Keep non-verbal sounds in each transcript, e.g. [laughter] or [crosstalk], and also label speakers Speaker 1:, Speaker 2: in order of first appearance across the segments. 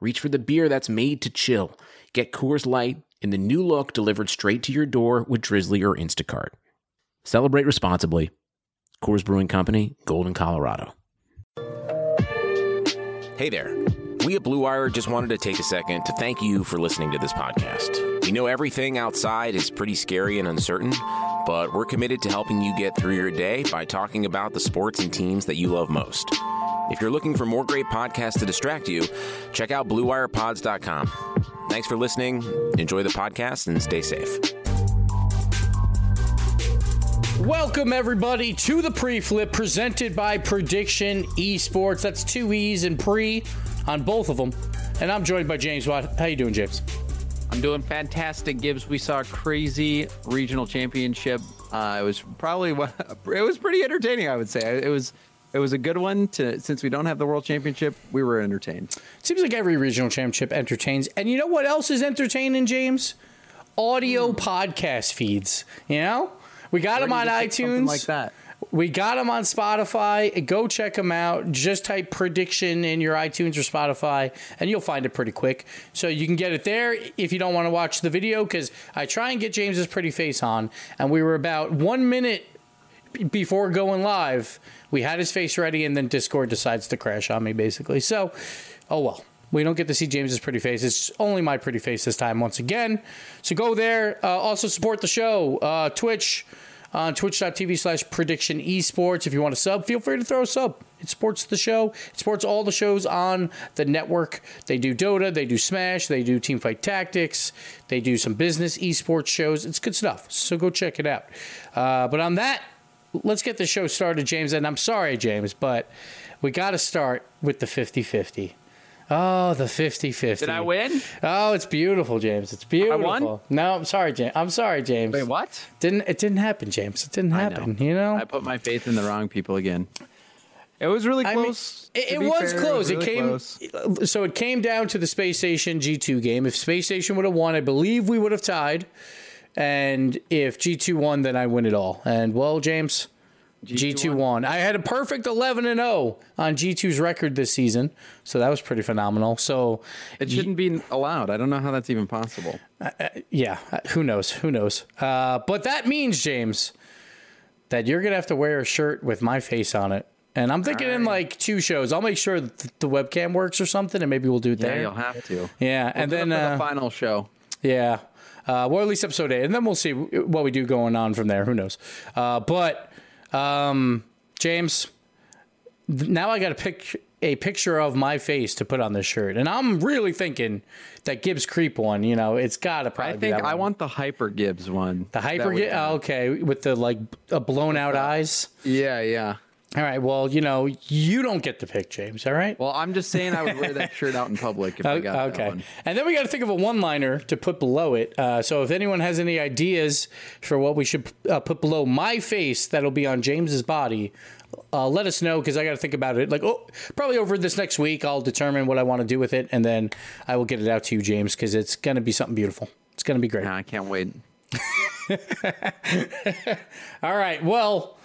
Speaker 1: reach for the beer that's made to chill. Get Coors Light in the new look delivered straight to your door with Drizzly or Instacart. Celebrate responsibly. Coors Brewing Company, Golden, Colorado. Hey there. We at Blue Wire just wanted to take a second to thank you for listening to this podcast. We know everything outside is pretty scary and uncertain, but we're committed to helping you get through your day by talking about the sports and teams that you love most. If you're looking for more great podcasts to distract you, check out BlueWirePods.com. Thanks for listening. Enjoy the podcast and stay safe.
Speaker 2: Welcome everybody to the pre-flip presented by Prediction Esports. That's two E's and pre on both of them. And I'm joined by James Watt. How you doing, James?
Speaker 3: I'm doing fantastic, Gibbs. We saw a crazy regional championship. Uh, it was probably [laughs] it was pretty entertaining. I would say it was it was a good one. To since we don't have the world championship, we were entertained.
Speaker 2: Seems like every regional championship entertains. And you know what else is entertaining, James? Audio hmm. podcast feeds. You know, we got them on iTunes.
Speaker 3: like that.
Speaker 2: We got them on Spotify. Go check them out. Just type prediction in your iTunes or Spotify, and you'll find it pretty quick. So you can get it there if you don't want to watch the video, because I try and get James's pretty face on, and we were about one minute before going live. We had his face ready, and then Discord decides to crash on me, basically. So, oh well. We don't get to see James's pretty face. It's only my pretty face this time, once again. So go there. Uh, also support the show. Uh, Twitch on twitch.tv slash prediction esports. If you want to sub, feel free to throw a sub. It supports the show. It supports all the shows on the network. They do Dota, they do Smash, they do Teamfight Tactics, they do some business esports shows. It's good stuff. So go check it out. Uh, but on that, let's get the show started, James. And I'm sorry, James, but we got to start with the 50 50. Oh, the 50 50.
Speaker 3: Did I win?
Speaker 2: Oh, it's beautiful, James. It's beautiful.
Speaker 3: I won?
Speaker 2: No, I'm sorry, James. I'm sorry, James.
Speaker 3: Wait, what?
Speaker 2: Didn't it didn't happen, James? It didn't
Speaker 3: I know.
Speaker 2: happen. You know,
Speaker 3: I put my faith in the wrong people again. It was really
Speaker 2: I mean,
Speaker 3: close.
Speaker 2: it, it was
Speaker 3: fair.
Speaker 2: close. It,
Speaker 3: really
Speaker 2: came
Speaker 3: close.
Speaker 2: so it came down to the Space Station G2 game. If Space Station would have won, I believe we would have tied. And if G2 won, then I win it all. And well, James, G2, won. I had a perfect 11 and 0 on G2's record this season, so that was pretty phenomenal. So
Speaker 3: It shouldn't be allowed. I don't know how that's even possible.
Speaker 2: yeah, uh, who knows? Who knows? Uh, but that means, James, that you're gonna have to wear a shirt with my face on it. And I'm thinking in like two shows. I'll make sure that the webcam works or something, and maybe we'll do it
Speaker 3: Yeah,
Speaker 2: there.
Speaker 3: you'll have to.
Speaker 2: Yeah, and
Speaker 3: Do it
Speaker 2: then uh,
Speaker 3: the final show.
Speaker 2: yeah, uh, well at least episode eight, and then we'll see what we do going on from there. Who knows? Uh, but um, James, now I got to pick a picture of my face to put on this shirt, and I'm really thinking that Gibbs Creep one. You know, it's got to probably
Speaker 3: I think I want the Hyper Gibbs one.
Speaker 2: The hyper
Speaker 3: Gibbs.
Speaker 2: oh, okay with the like uh, blown out [laughs] eyes.
Speaker 3: Yeah, yeah.
Speaker 2: All right. Well, you know, you don't get to pick, James. All right.
Speaker 3: Well, I'm just saying I would wear that shirt out in public if I [laughs] got that
Speaker 2: okay.
Speaker 3: one.
Speaker 2: And then we got to think of a one-liner to put below it. Uh, so if anyone has any ideas for what we should uh, put below my face, that'll be on James's body. Uh, let us know because I got to think about it. Like, oh, probably over this next week, I'll determine what I want to do with it, and then I will get it out to you, James, because it's gonna be something beautiful. It's gonna be great.
Speaker 3: Nah, I can't wait. [laughs]
Speaker 2: All right. Well,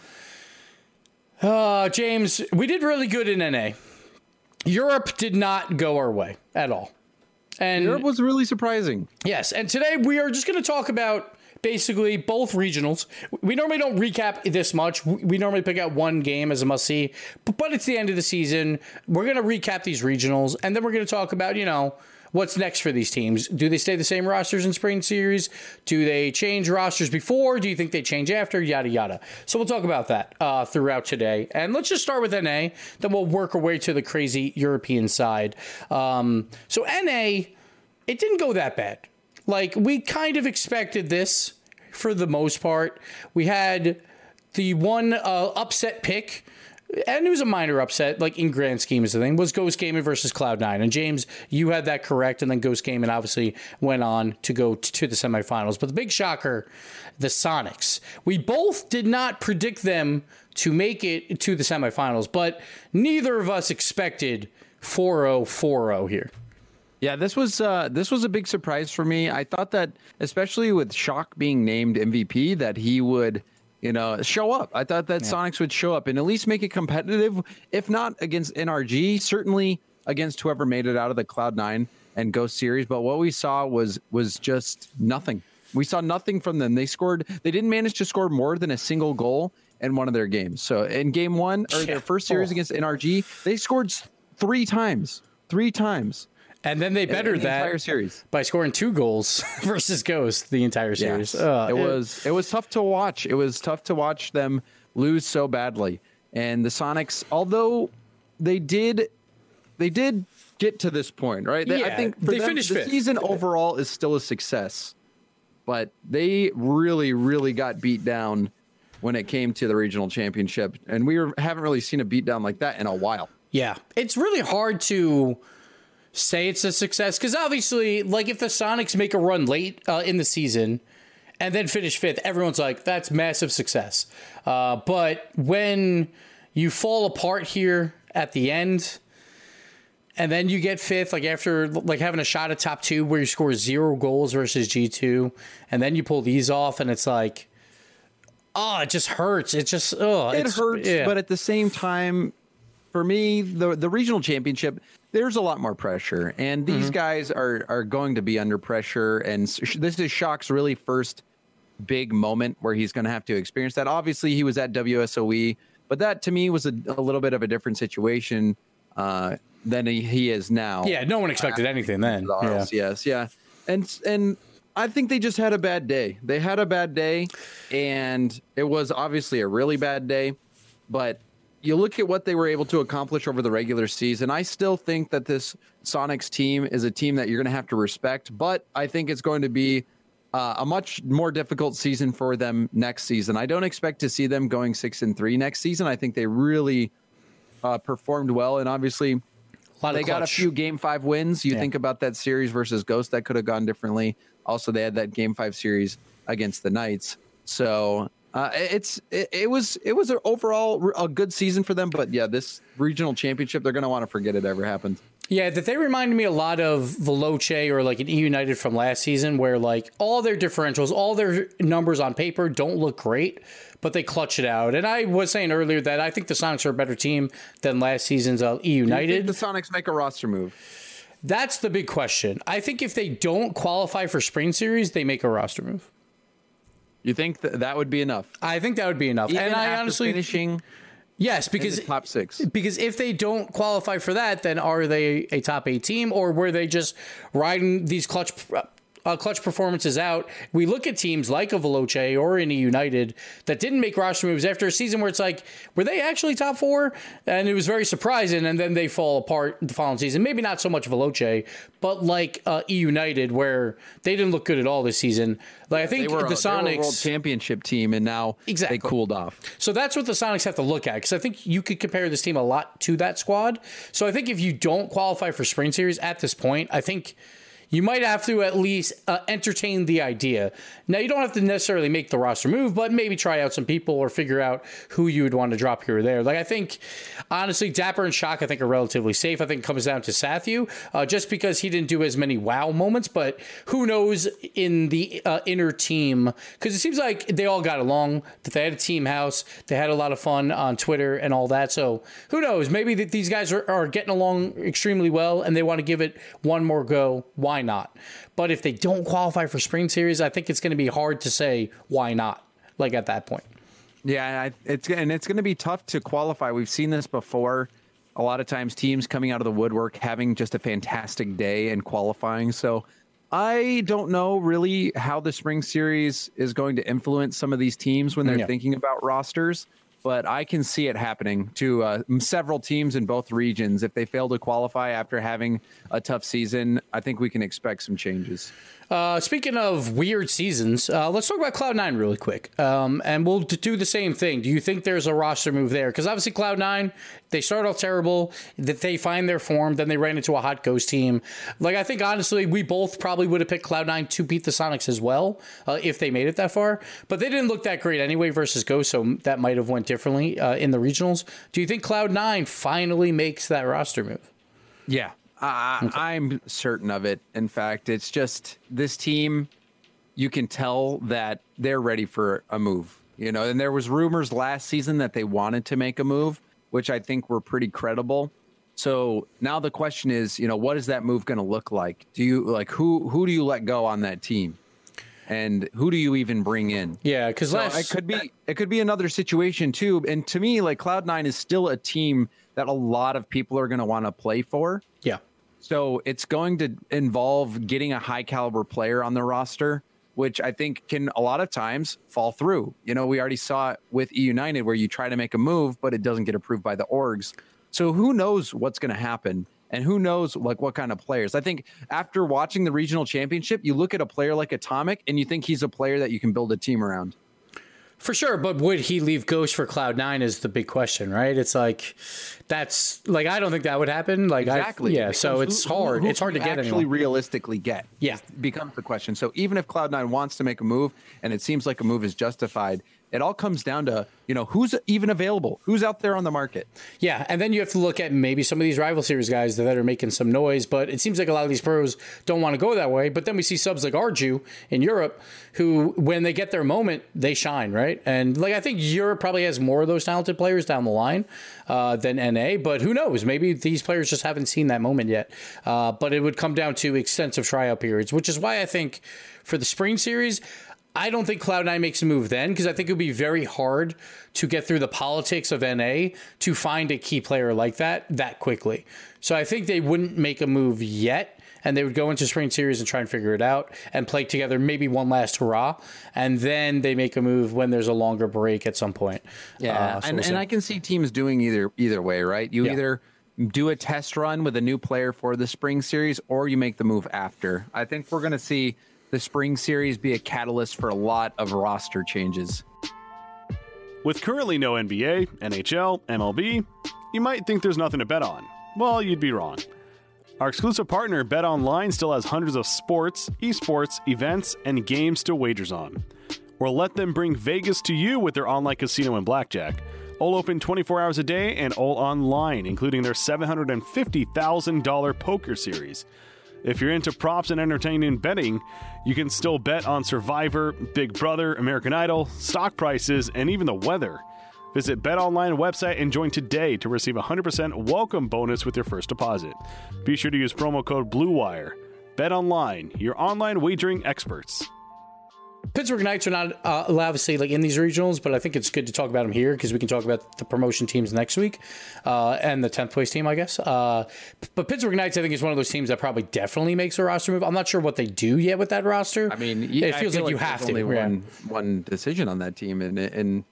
Speaker 2: uh, James, we did really good in NA. Europe did not go our way at all. And
Speaker 3: Europe was really surprising.
Speaker 2: yes, and today we are just going to talk about basically both regionals. We normally don't recap this much. We normally pick out one game as a must see, but it's the end of the season. We're going to recap these regionals, and then we're going to talk about, you know, what's next for these teams. Do they stay the same rosters in spring series? Do they change rosters before? Do you think they change after? Yada, yada. So we'll talk about that uh, throughout today. And let's just start with NA, then we'll work our way to the crazy European side. Um, so NA, it didn't go that bad. Like, we kind of expected this for the most part. We had the one uh, upset pick, and it was a minor upset, like in grand scheme of the thing, was Ghost Gaming versus Cloud9. And James, you had that correct, and then Ghost Gaming obviously went on to go t- to the semifinals. But the big shocker, the Soniqs. We both did not predict them to make it to the semifinals, but neither of us expected 4-0 4-0 here.
Speaker 3: Yeah, this was uh, this was a big surprise for me. I thought that, especially with Shock being named MVP, that he would, you know, show up. I thought that Soniqs would show up and at least make it competitive, if not against NRG, certainly against whoever made it out of the Cloud Nine and Ghost series. But what we saw was was just nothing. We saw nothing from them. They scored. They didn't manage to score more than a single goal in one of their games. So in game one or
Speaker 2: Yeah.
Speaker 3: their first series
Speaker 2: Oh.
Speaker 3: against NRG, they scored three times. Three times.
Speaker 2: And then they bettered
Speaker 3: the
Speaker 2: that
Speaker 3: entire series.
Speaker 2: by scoring two goals [laughs] versus Ghost the entire series. Uh,
Speaker 3: it was it was tough to watch. It was tough to watch them lose so badly. And the Soniqs, although they did they did get to this point, right? They- I think for
Speaker 2: they
Speaker 3: them,
Speaker 2: finished
Speaker 3: the
Speaker 2: fifth.
Speaker 3: season overall is still a success. But they really, really got beat down when it came to the regional championship. And we were, haven't really seen a beat down like that in a while.
Speaker 2: Yeah, it's really hard to say it's a success because obviously, like if the Soniqs make a run late uh, in the season and then finish fifth, everyone's like, "That's massive success." Uh, but when you fall apart here at the end, and then you get fifth, like after like having a shot at top two where you score zero goals versus G two, and then you pull these off, and it's like, oh, it just hurts. It just oh,
Speaker 3: it hurts,
Speaker 2: yeah.
Speaker 3: but at the same time, for me, the the regional championship, there's a lot more pressure, and these guys are are going to be under pressure. And this is Shock's really first big moment where he's going to have to experience that. Obviously, he was at WSOE, but that to me was a, a little bit of a different situation uh, than he, he is now.
Speaker 2: yeah, no one expected anything then.
Speaker 3: The
Speaker 2: Yeah.
Speaker 3: RLCS, yeah. And and I think they just had a bad day. They had a bad day, and it was obviously a really bad day. But you look at what they were able to accomplish over the regular season. I still think that this Soniqs team is a team that you're going to have to respect. But I think it's going to be uh, a much more difficult season for them next season. I don't expect to see them going six and three next season. I think they really uh, performed well, and obviously they got a few game five wins. You
Speaker 2: Yeah.
Speaker 3: think about that series versus Ghost that could have gone differently. Also, they had that game five series against the Knights. So uh, it's it, it was it was an overall a good season for them. But yeah, this regional championship, they're going to want to forget it ever happened.
Speaker 2: Yeah, that they reminded me a lot of Veloce or like an E United from last season, where like all their differentials, all their numbers on paper don't look great, but they clutch it out. And I was saying earlier that I think the Soniqs are a better team than last season's uh, E
Speaker 3: Did
Speaker 2: United.
Speaker 3: the Soniqs make a roster move?
Speaker 2: That's the big question. I think if they don't qualify for Spring Series, they make a roster move.
Speaker 3: You think that that would be enough?
Speaker 2: I think that would be enough.
Speaker 3: Even
Speaker 2: and I honestly,
Speaker 3: finishing
Speaker 2: yes, because
Speaker 3: top six.
Speaker 2: Because if they don't qualify for that, then are they a top eight team, or were they just riding these clutch uh, clutch performances out, we look at teams like a Veloce or eUnited that didn't make roster moves after a season where it's like, were they actually top four? And it was very surprising, and then they fall apart the following season. Maybe not so much Veloce, but like uh, E United, where they didn't look good at all this season. Like I think
Speaker 3: were,
Speaker 2: the
Speaker 3: a, they were a
Speaker 2: Soniqs
Speaker 3: world championship team, and now
Speaker 2: Exactly.
Speaker 3: they cooled off.
Speaker 2: so that's what the Soniqs have to look at because I think you could compare this team a lot to that squad. So I think if you don't qualify for Spring Series at this point, I think you might have to at least uh, entertain the idea. Now you don't have to necessarily make the roster move, but maybe try out some people or figure out who you would want to drop here or there. Like I think, honestly, Dapper and Shock I think are relatively safe. I think comes down to Sathu, uh, just because he didn't do as many wow moments. But who knows in the uh, inner team because it seems like they all got along. That they had a team house, they had a lot of fun on Twitter and all that. So who knows? Maybe that these guys are, are getting along extremely well and they want to give it one more go. Why not? But if they don't qualify for Spring Series, I think it's going to be hard to say why not. Like at that point.
Speaker 3: Yeah, I, it's and it's going to be tough to qualify. We've seen this before. A lot of times, teams coming out of the woodwork having just a fantastic day and qualifying. So, I don't know really how the spring series is going to influence some of these teams when they're
Speaker 2: Yeah.
Speaker 3: thinking about rosters. But I can see it happening to uh, several teams in both regions. If they fail to qualify after having a tough season, I think we can expect some changes.
Speaker 2: Uh, speaking of weird seasons, uh, let's talk about Cloud9 really quick. Um, and we'll do the same thing. Do you think there's a roster move there? Because obviously, Cloud9, they start off terrible, that they find their form, then they ran into a hot ghost team. Like, I think honestly, we both probably would have picked Cloud9 to beat the Soniqs as well uh, if they made it that far. But they didn't look that great anyway versus Ghost, so that might have went differently uh, in the regionals. Do you think Cloud9 finally makes that roster move?
Speaker 3: Yeah, uh, I'm certain of it. In fact, it's just this team. You can tell that they're ready for a move. You know, and there was rumors last season that they wanted to make a move, which I think were pretty credible. So now the question is, you know, what is that move going to look like? Do you like who who do you let go on that team, and who do you even bring in?
Speaker 2: Yeah, because
Speaker 3: So
Speaker 2: last
Speaker 3: it could be it could be another situation too. And to me, like Cloud Nine is still a team that a lot of people are going to want to play for.
Speaker 2: yeah.
Speaker 3: So it's going to involve getting a high caliber player on the roster, which I think can a lot of times fall through. You know, we already saw it with E United where you try to make a move, but it doesn't get approved by the orgs. So who knows what's going to happen? And who knows like what kind of players? I think after watching the regional championship, you look at a player like Atomic and you think he's a player that you can build a team around.
Speaker 2: For sure, but would he leave Ghost for Cloud Nine is the big question, right? It's like that's like I don't think that would happen. Like I-
Speaker 3: Exactly.
Speaker 2: yeah.
Speaker 3: It
Speaker 2: So it's
Speaker 3: who-
Speaker 2: hard.
Speaker 3: who
Speaker 2: it's hard to get
Speaker 3: actually
Speaker 2: anyone.
Speaker 3: realistically get.
Speaker 2: Yeah.
Speaker 3: becomes the question. So even if Cloud Nine wants to make a move, and it seems like a move is justified, it all comes down to you know who's even available, who's out there on the market.
Speaker 2: Yeah, and then you have to look at maybe some of these rival series guys that are making some noise, but it seems like a lot of these pros don't want to go that way. But then we see subs like Arju in Europe, who when they get their moment, they shine, right? And like I think Europe probably has more of those talented players down the line uh, than NA, but who knows? Maybe these players just haven't seen that moment yet. Uh, but it would come down to extensive tryout periods, which is why I think for the spring series. I don't think Cloud9 makes a move then because I think it would be very hard to get through the politics of NA to find a key player like that that quickly. So I think they wouldn't make a move yet and they would go into spring series and try and figure it out and play together maybe one last hurrah and then they make a move when there's a longer break at some point. Uh, so
Speaker 3: and,
Speaker 2: we'll
Speaker 3: and I can see teams doing either either way, right? You
Speaker 2: Yeah.
Speaker 3: either do a test run with a new player for the spring series, or you make the move after. I think we're going to see the spring series be a catalyst for a lot of roster changes.
Speaker 4: With currently no NBA, NHL, MLB, you might think there's nothing to bet on. Well, you'd be wrong. Our exclusive partner, Bet Online, still has hundreds of sports, esports, events, and games to wagers on. Or let them bring Vegas to you with their online casino and blackjack. All open 24 hours a day and all online, including their $750,000 poker series. If you're into props and entertaining betting, you can still bet on Survivor, Big Brother, American Idol, stock prices, and even the weather. Visit BetOnline website and join today to receive a 100% welcome bonus with your first deposit. Be sure to use promo code BLUEWIRE. BetOnline, your online wagering experts.
Speaker 2: Pittsburgh Knights are not uh, obviously like in these regionals, but I think it's good to talk about them here because we can talk about the promotion teams next week uh, and the tenth place team, I guess. Uh, but Pittsburgh Knights, I think, is one of those teams that probably definitely makes a roster move. I'm not sure what they do yet with that roster.
Speaker 3: I mean,
Speaker 2: it feels
Speaker 3: feel
Speaker 2: like, you
Speaker 3: there's
Speaker 2: have to.
Speaker 3: Only
Speaker 2: yeah.
Speaker 3: one one decision on that team, and and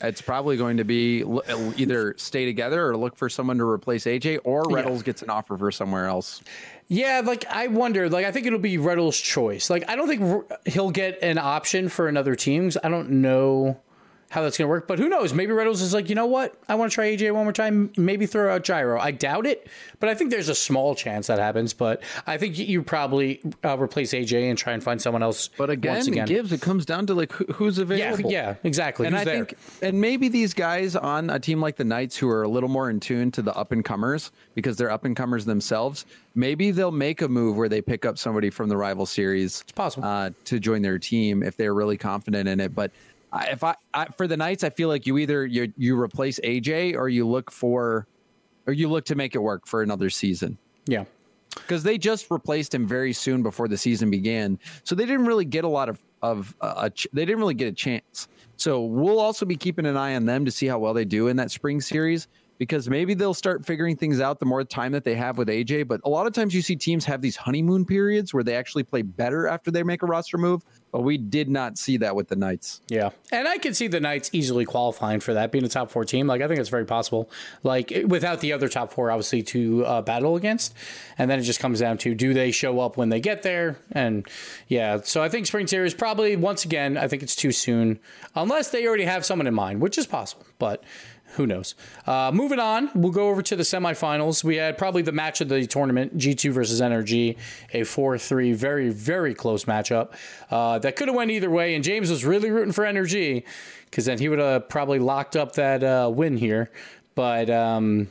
Speaker 3: it's probably going to be uh, either stay together or look for someone to replace AJ, or Reynolds gets an offer for somewhere else.
Speaker 2: Yeah, like I wonder. Like I think it'll be Reddle's choice. Like I don't think he'll get an option for another team. I don't know how that's gonna work. But who knows? Maybe Reynolds is like, you know what? I want to try AJ one more time. Maybe throw out Gyro. I doubt it, but I think there's a small chance that happens. But I think you probably uh, replace AJ and try and find someone else.
Speaker 3: But again,
Speaker 2: once again.
Speaker 3: Gibbs, it comes down to like who, who's
Speaker 2: yeah,
Speaker 3: available.
Speaker 2: yeah, exactly.
Speaker 3: And
Speaker 2: Who's
Speaker 3: I
Speaker 2: there?
Speaker 3: think, and maybe these guys on a team like the Knights who are a little more in tune to the up and comers because they're up and comers themselves, maybe they'll make a move where they pick up somebody from the rival series. It's
Speaker 2: possible.
Speaker 3: uh, to join their team if they're really confident in it. But I- if I, I for the Knights, I feel like you either you you replace AJ or you look for, or you look to make it work for another season
Speaker 2: yeah.
Speaker 3: because they just replaced him very soon before the season began. So they didn't really get a lot of of uh, a ch- they didn't really get a chance. So we'll also be keeping an eye on them to see how well they do in that spring series because maybe they'll start figuring things out the more time that they have with AJ. But a lot of times you see teams have these honeymoon periods where they actually play better after they make a roster move. But we did not see that with the Knights.
Speaker 2: Yeah. And I can see the Knights easily qualifying for that, being a top four team. Like, I think it's very possible. Like, without the other top four, obviously, to uh, battle against. And then it just comes down to do they show up when they get there? And yeah, so I think Spring Series probably, once again, I think it's too soon, unless they already have someone in mind, which is possible. But who knows? Uh, moving on, we'll go over to the semifinals. We had probably the match of the tournament G2 versus NRG, a 4 3, very, very close matchup uh, that could have went either way. And James was really rooting for NRG because then he would have probably locked up that uh, win here. But um,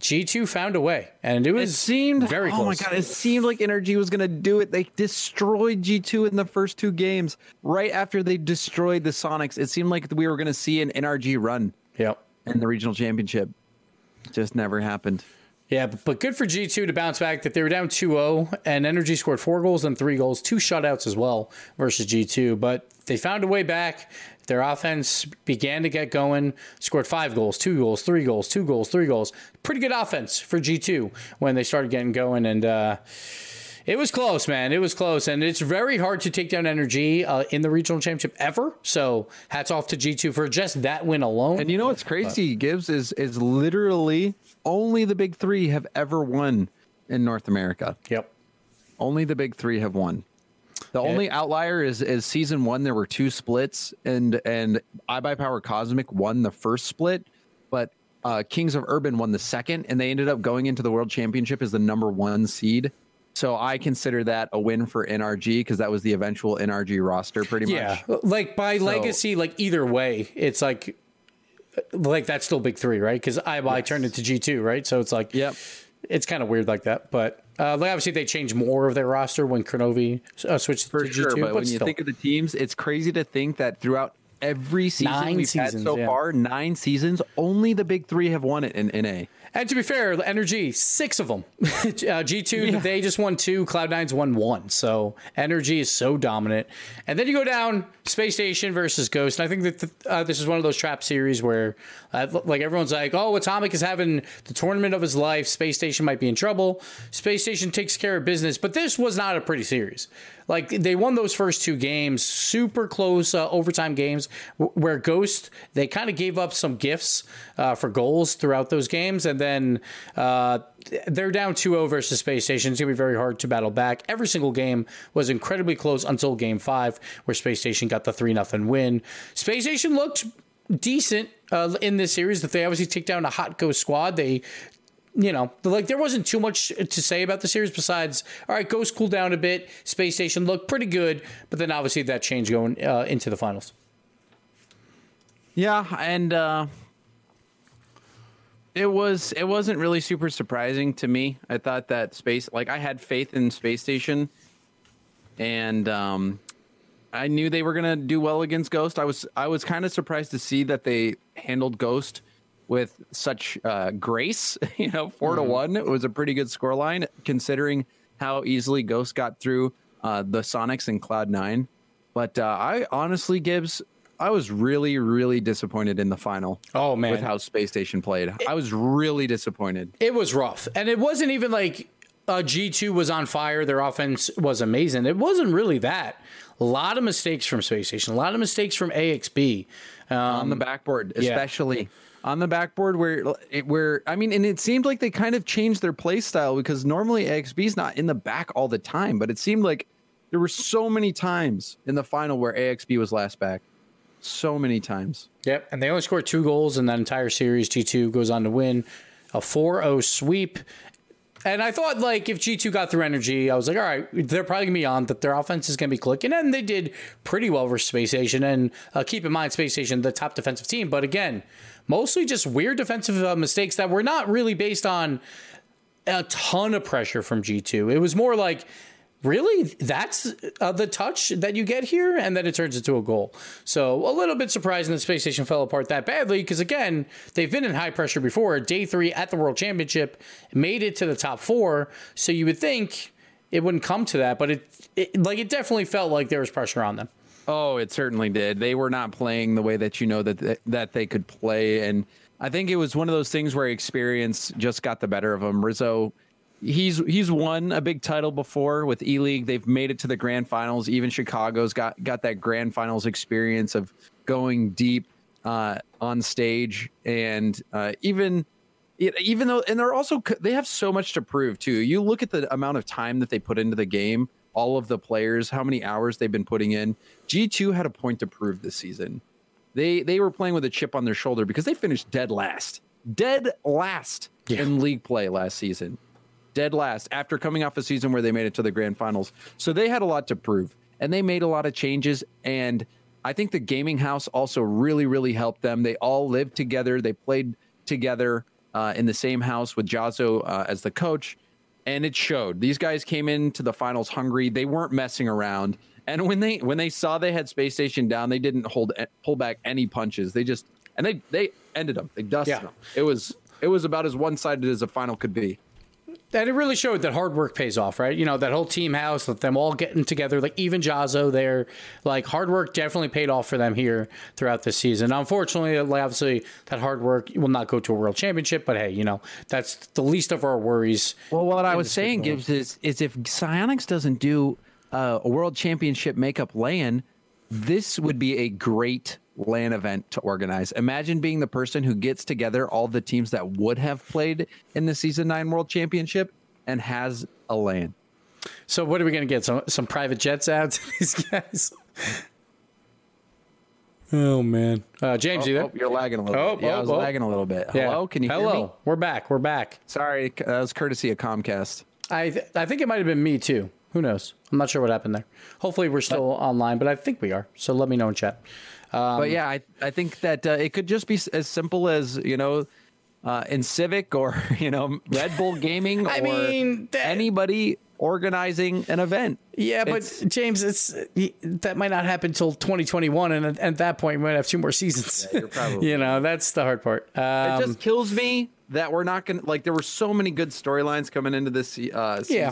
Speaker 2: G2 found a way, and it was
Speaker 3: It seemed
Speaker 2: very
Speaker 3: Oh my god! It seemed like NRG was going to do it. They destroyed G two in the first two games. Right after they destroyed the Soniqs, it seemed like we were going to see an NRG run
Speaker 2: Yep.
Speaker 3: In the regional championship. Just never happened.
Speaker 2: Yeah, but, good for G2 to bounce back that they were down 2-0 and NRG scored four goals and three goals, two shutouts as well versus G2, but they found a way back. Their offense began to get going, scored five goals, two goals, three goals, two goals, three goals. Pretty good offense for G2 when they started getting going and uh it was close, man. It was close, and it's very hard to take down NRG uh, in the regional championship ever. So, hats off to G2 for just that win alone.
Speaker 3: And you know what's crazy, Gibbs is is literally only the big three have ever won in North America.
Speaker 2: yep.
Speaker 3: Only the big three have won. The only outlier is is season one. There were two splits, and and iBUYPOWER Cosmic won the first split, but uh, Kings of Urban won the second, and they ended up going into the World Championship as the number one seed. So I consider that a win for NRG because that was the eventual NRG roster, pretty
Speaker 2: Yeah,
Speaker 3: much.
Speaker 2: like by legacy, like either way, it's like like that's still big three, right? Because I I turned into G two, right? So it's like
Speaker 3: Yep.
Speaker 2: it's kind of weird like that. But uh, like obviously they changed more of their roster when Kronovi uh, switched
Speaker 3: For
Speaker 2: to
Speaker 3: sure,
Speaker 2: G two.
Speaker 3: but when you think of the teams, it's crazy to think that throughout every season
Speaker 2: Nine
Speaker 3: we've had
Speaker 2: seasons,
Speaker 3: so
Speaker 2: yeah.
Speaker 3: far, nine seasons, only the big three have won it in NA.
Speaker 2: And to be fair, NRG six of them. [laughs] uh, G two they just won two. Cloud Nine's won one. So NRG is so dominant. And then you go down Space Station versus Ghost. And I think that the, uh, this is one of those trap series where uh, like everyone's like, oh, Atomic is having the tournament of his life. Space Station might be in trouble. Space Station takes care of business. But this was not a pretty series. Like they won those first two games, super close uh, overtime games, where Ghost they kind of gave up some gifts uh, for goals throughout those games, and then uh, they're down 2-0 versus Space Station. It's gonna be very hard to battle back. Every single game was incredibly close until Game Five, where Space Station got the three 0 win. Space Station looked decent uh, in this series. That they obviously take down a hot Ghost squad. They you know, like there wasn't too much to say about the series besides, all right, Ghost cooled down a bit. Space Station looked pretty good, but then obviously that changed going uh, into the finals.
Speaker 3: Yeah, and uh, it was it wasn't really super surprising to me. I thought that space, like I had faith in Space Station, and um, I knew they were gonna do well against Ghost. I was I was kind of surprised to see that they handled Ghost with such uh, grace. [laughs] You know, 4 to one. It was a pretty good scoreline considering how easily Ghost got through uh, the Soniqs and Cloud Nine. But uh, I honestly, Gibbs, I was really, really disappointed in the final.
Speaker 2: Oh, man.
Speaker 3: with how Space Station played, I was really disappointed.
Speaker 2: It was rough. And it wasn't even like uh, G2 was on fire. Their offense was amazing. It wasn't really that. A lot of mistakes from Space Station, a lot of mistakes from AXB. Um,
Speaker 3: on the backboard,
Speaker 2: yeah.
Speaker 3: On the backboard where where I mean, and it seemed like they kind of changed their play style because normally AXB's not in the back all the time, but it seemed like there were so many times in the final where AXB was last back, so many times.
Speaker 2: Yep. And they only scored two goals in that entire series. G2 goes on to win a 4 0 sweep. And I thought, like, if G2 got through NRG, I was like, all right, they're probably to be on, that their offense is to be clicking. And they did pretty well versus Space Station. And uh, keep in mind, Space Station, the top defensive team. But again, mostly just weird defensive uh, mistakes that were not really based on a ton of pressure from G2. It was more like, really? That's uh, the touch that you get here and then it turns into a goal. So a little bit surprising that space station fell apart that badly because again they've been in high pressure before. Day three at the world championship made it to the top four. So you would think it wouldn't come to that but it, it like it definitely felt like there was pressure on them.
Speaker 3: Oh, it certainly did. They were not playing the way that you know that th- that they could play, and I think it was one of those things where experience just got the better of them. Rizzo, he's he's won a big title before with E League. They've made it to the grand finals. Even Chicago's got got that grand finals experience of going deep uh, on stage, and uh, even even though and they're also they have so much to prove too. You look at the amount of time that they put into the game all of the players, how many hours they've been putting in. G2 had a point to prove this season. They they were playing with a chip on their shoulder because they finished dead last. Dead last
Speaker 2: Yeah.
Speaker 3: in league play last season. Dead last after coming off a season where they made it to the grand finals. So they had a lot to prove and they made a lot of changes and I think the gaming house also really really helped them. They all lived together, they played together uh, in the same house with Jazo uh, as the coach and it showed. These guys came into the finals hungry. They weren't messing around. And when they when they saw they had Space Station down, they didn't hold pull back any punches. They just and they they ended them. They dusted
Speaker 2: Yeah.
Speaker 3: them. It was it was about as one sided as a final could be.
Speaker 2: And it really showed that hard work pays off, right? You know, that whole team house, with them all getting together, like even Jazo there, like hard work definitely paid off for them here throughout this season. Unfortunately, obviously that hard work will not go to a world championship, but hey, you know, that's the least of our worries.
Speaker 3: Well, what I was saying. Gibbs, is is if Psyonix doesn't do uh, a world championship makeup LAN, this would be a great LAN event to organize. Imagine being the person who gets together all the teams that would have played in the season nine world championship and has a LAN.
Speaker 2: So what are we going to get? Some some private jets out to [laughs] these guys? Oh man, uh, James, you there?
Speaker 3: Oh, you're lagging a little
Speaker 2: Oh,
Speaker 3: bit. Yeah,
Speaker 2: oh,
Speaker 3: I was
Speaker 2: oh.
Speaker 3: lagging a little bit.
Speaker 2: Yeah.
Speaker 3: Hello, can you
Speaker 2: Hello,
Speaker 3: hear me?
Speaker 2: we're back. We're back.
Speaker 3: Sorry, that was courtesy of Comcast.
Speaker 2: I th- I think it might have been me too. Who knows? I'm not sure what happened there. Hopefully, we're still online, but I think we are. So let me know in chat. Um,
Speaker 3: but yeah, I I think that uh, it could just be as simple as you know, uh, in Civic or [laughs] you know Red Bull Gaming [laughs]
Speaker 2: I
Speaker 3: or
Speaker 2: mean, that-
Speaker 3: anybody organizing an event.
Speaker 2: Yeah, but
Speaker 3: It's-
Speaker 2: James, it's that might not happen until 2021, and at, at that point, we might have two more seasons.
Speaker 3: you're [laughs] probably
Speaker 2: you know, that's the hard part.
Speaker 3: It
Speaker 2: Um,
Speaker 3: just kills me that we're not gonna like. There were so many good storylines coming into this uh,
Speaker 2: Yeah.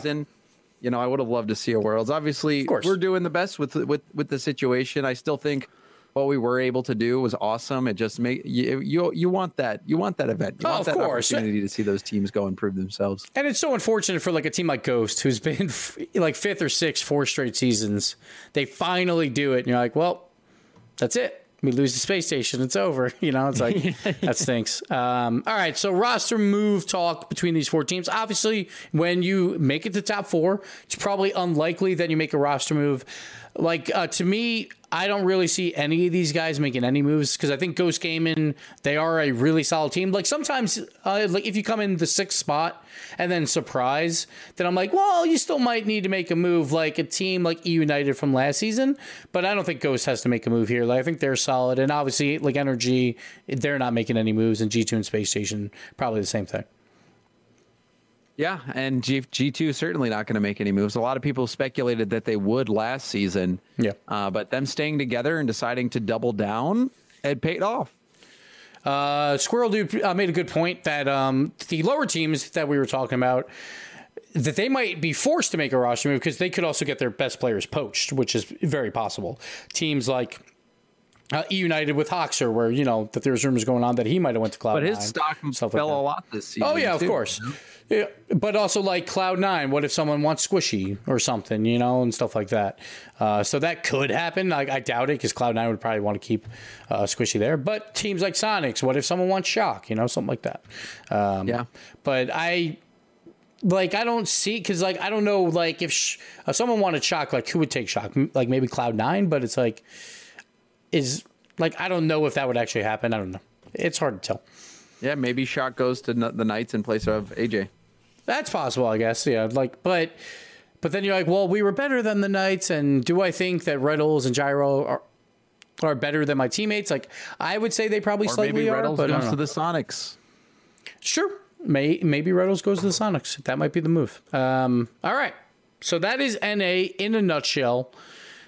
Speaker 3: You know, I would have loved to see a Worlds. Obviously, we're doing the best with with with the situation. I still think what we were able to do was awesome. It just make you you, you want that you want that event. You
Speaker 2: Oh,
Speaker 3: want
Speaker 2: of
Speaker 3: that
Speaker 2: course.
Speaker 3: opportunity to see those teams go and prove themselves.
Speaker 2: and it's so unfortunate for like a team like Ghost, who's been f- like fifth or sixth, four straight seasons. They finally do it, and you're like, well, that's it. We lose the space station. It's over. [laughs] You know, it's like that stinks. Um, all right, so roster move talk between these four teams. Obviously, when you make it to top four, it's probably unlikely that you make a roster move. Like uh, to me, I don't really see any of these guys making any moves because I think Ghost Gaming they are a really solid team. Like sometimes, uh, like if you come in the sixth spot and then surprise, then I'm like, well, you still might need to make a move like a team like E United from last season. But I don't think Ghost has to make a move here. Like I think they're solid, and obviously like NRG, they're not making any moves, and G2 and Space Station probably the same thing.
Speaker 3: Yeah, and G G two certainly not going to make any moves. A lot of people speculated that they would last season.
Speaker 2: Yeah.
Speaker 3: uh, but them staying together and deciding to double down, it paid off.
Speaker 2: Uh, Squirrel Dude uh, made a good point that um, the lower teams that we were talking about, that they might be forced to make a roster move because they could also get their best players poached, which is very possible. Teams like uh, United with Hockser, where you know that there's rumors going on that he might have went to Cloud.
Speaker 3: But his stock fell a lot this season.
Speaker 2: Oh yeah, of course. Yeah, but also like Cloud Nine. What if someone wants Squishy or something, you know, and stuff like that. Uh, so that could happen. I, I doubt it because Cloud Nine would probably want to keep uh, Squishy there. But teams like Soniqs, what if someone wants Shock, you know, something like that. Um,
Speaker 3: Yeah.
Speaker 2: But I like I don't see because like I don't know like if, sh- if someone wanted Shock, like who would take Shock? Like maybe Cloud Nine, but it's like is like I don't know if that would actually happen. I don't know. It's hard to tell.
Speaker 3: Yeah, maybe Shock goes to the Knights in place of AJ.
Speaker 2: That's possible, I guess. Yeah, like, but, but then you're like, well, we were better than the Knights, and do I think that Riddles and Gyro are are better than my teammates? Like, I would say they probably
Speaker 3: Or
Speaker 2: slightly
Speaker 3: maybe
Speaker 2: are,
Speaker 3: Reynolds
Speaker 2: but I
Speaker 3: goes to the Soniqs.
Speaker 2: Sure, may maybe Riddles goes to the Soniqs. That might be the move. Um, all right, so that is NA in a nutshell.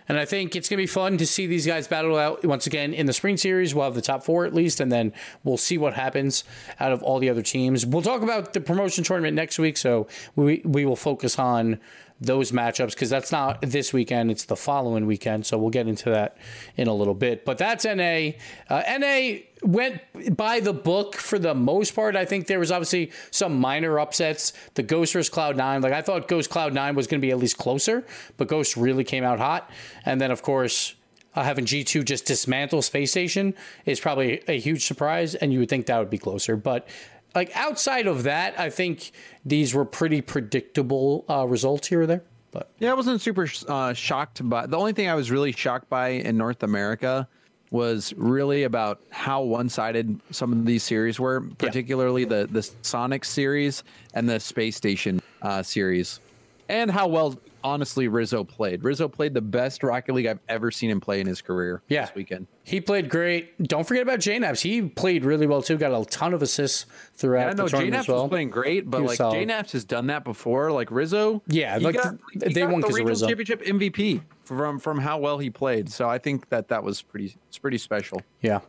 Speaker 2: And I think it's going to be fun to see these guys battle out once again in the spring series. We'll have the top four at least, and then we'll see what happens out of all the other teams. We'll talk about the promotion tournament next week, so we we will focus on those matchups because that's not this weekend; it's the following weekend. So we'll get into that in a little bit. But that's NA. Uh, NA went by the book for the most part. I think there was obviously some minor upsets. The Ghost versus Cloud Nine, like I thought Ghost Cloud Nine was going to be at least closer, but Ghost really came out hot. And then of course. Uh, having G2 just dismantle Space Station is probably a huge surprise, and you would think that would be closer. But like outside of that, I think these were pretty predictable uh, results here or there. But
Speaker 3: Yeah, I wasn't super uh, shocked by. The only thing I was really shocked by in North America was really about how one-sided some of these series were, particularly the the Sonic series and the Space Station uh, series, and how well honestly Rizzo played. Rizzo played the best Rocket League I've ever seen him play in his career.
Speaker 2: Yeah.
Speaker 3: this weekend.
Speaker 2: he played great. Don't forget about JKnaps. He played really well too. Got a ton of assists throughout
Speaker 3: I know
Speaker 2: the tournament
Speaker 3: JKnaps
Speaker 2: as well.
Speaker 3: was playing great, but like
Speaker 2: solid.
Speaker 3: JKnaps has done that before. Like Rizzo,
Speaker 2: Yeah, like,
Speaker 3: got,
Speaker 2: they
Speaker 3: he got
Speaker 2: won
Speaker 3: the
Speaker 2: 'cause of Rizzo.
Speaker 3: championship MVP from from how well he played. So I think that that was pretty it's pretty special.
Speaker 2: Yeah.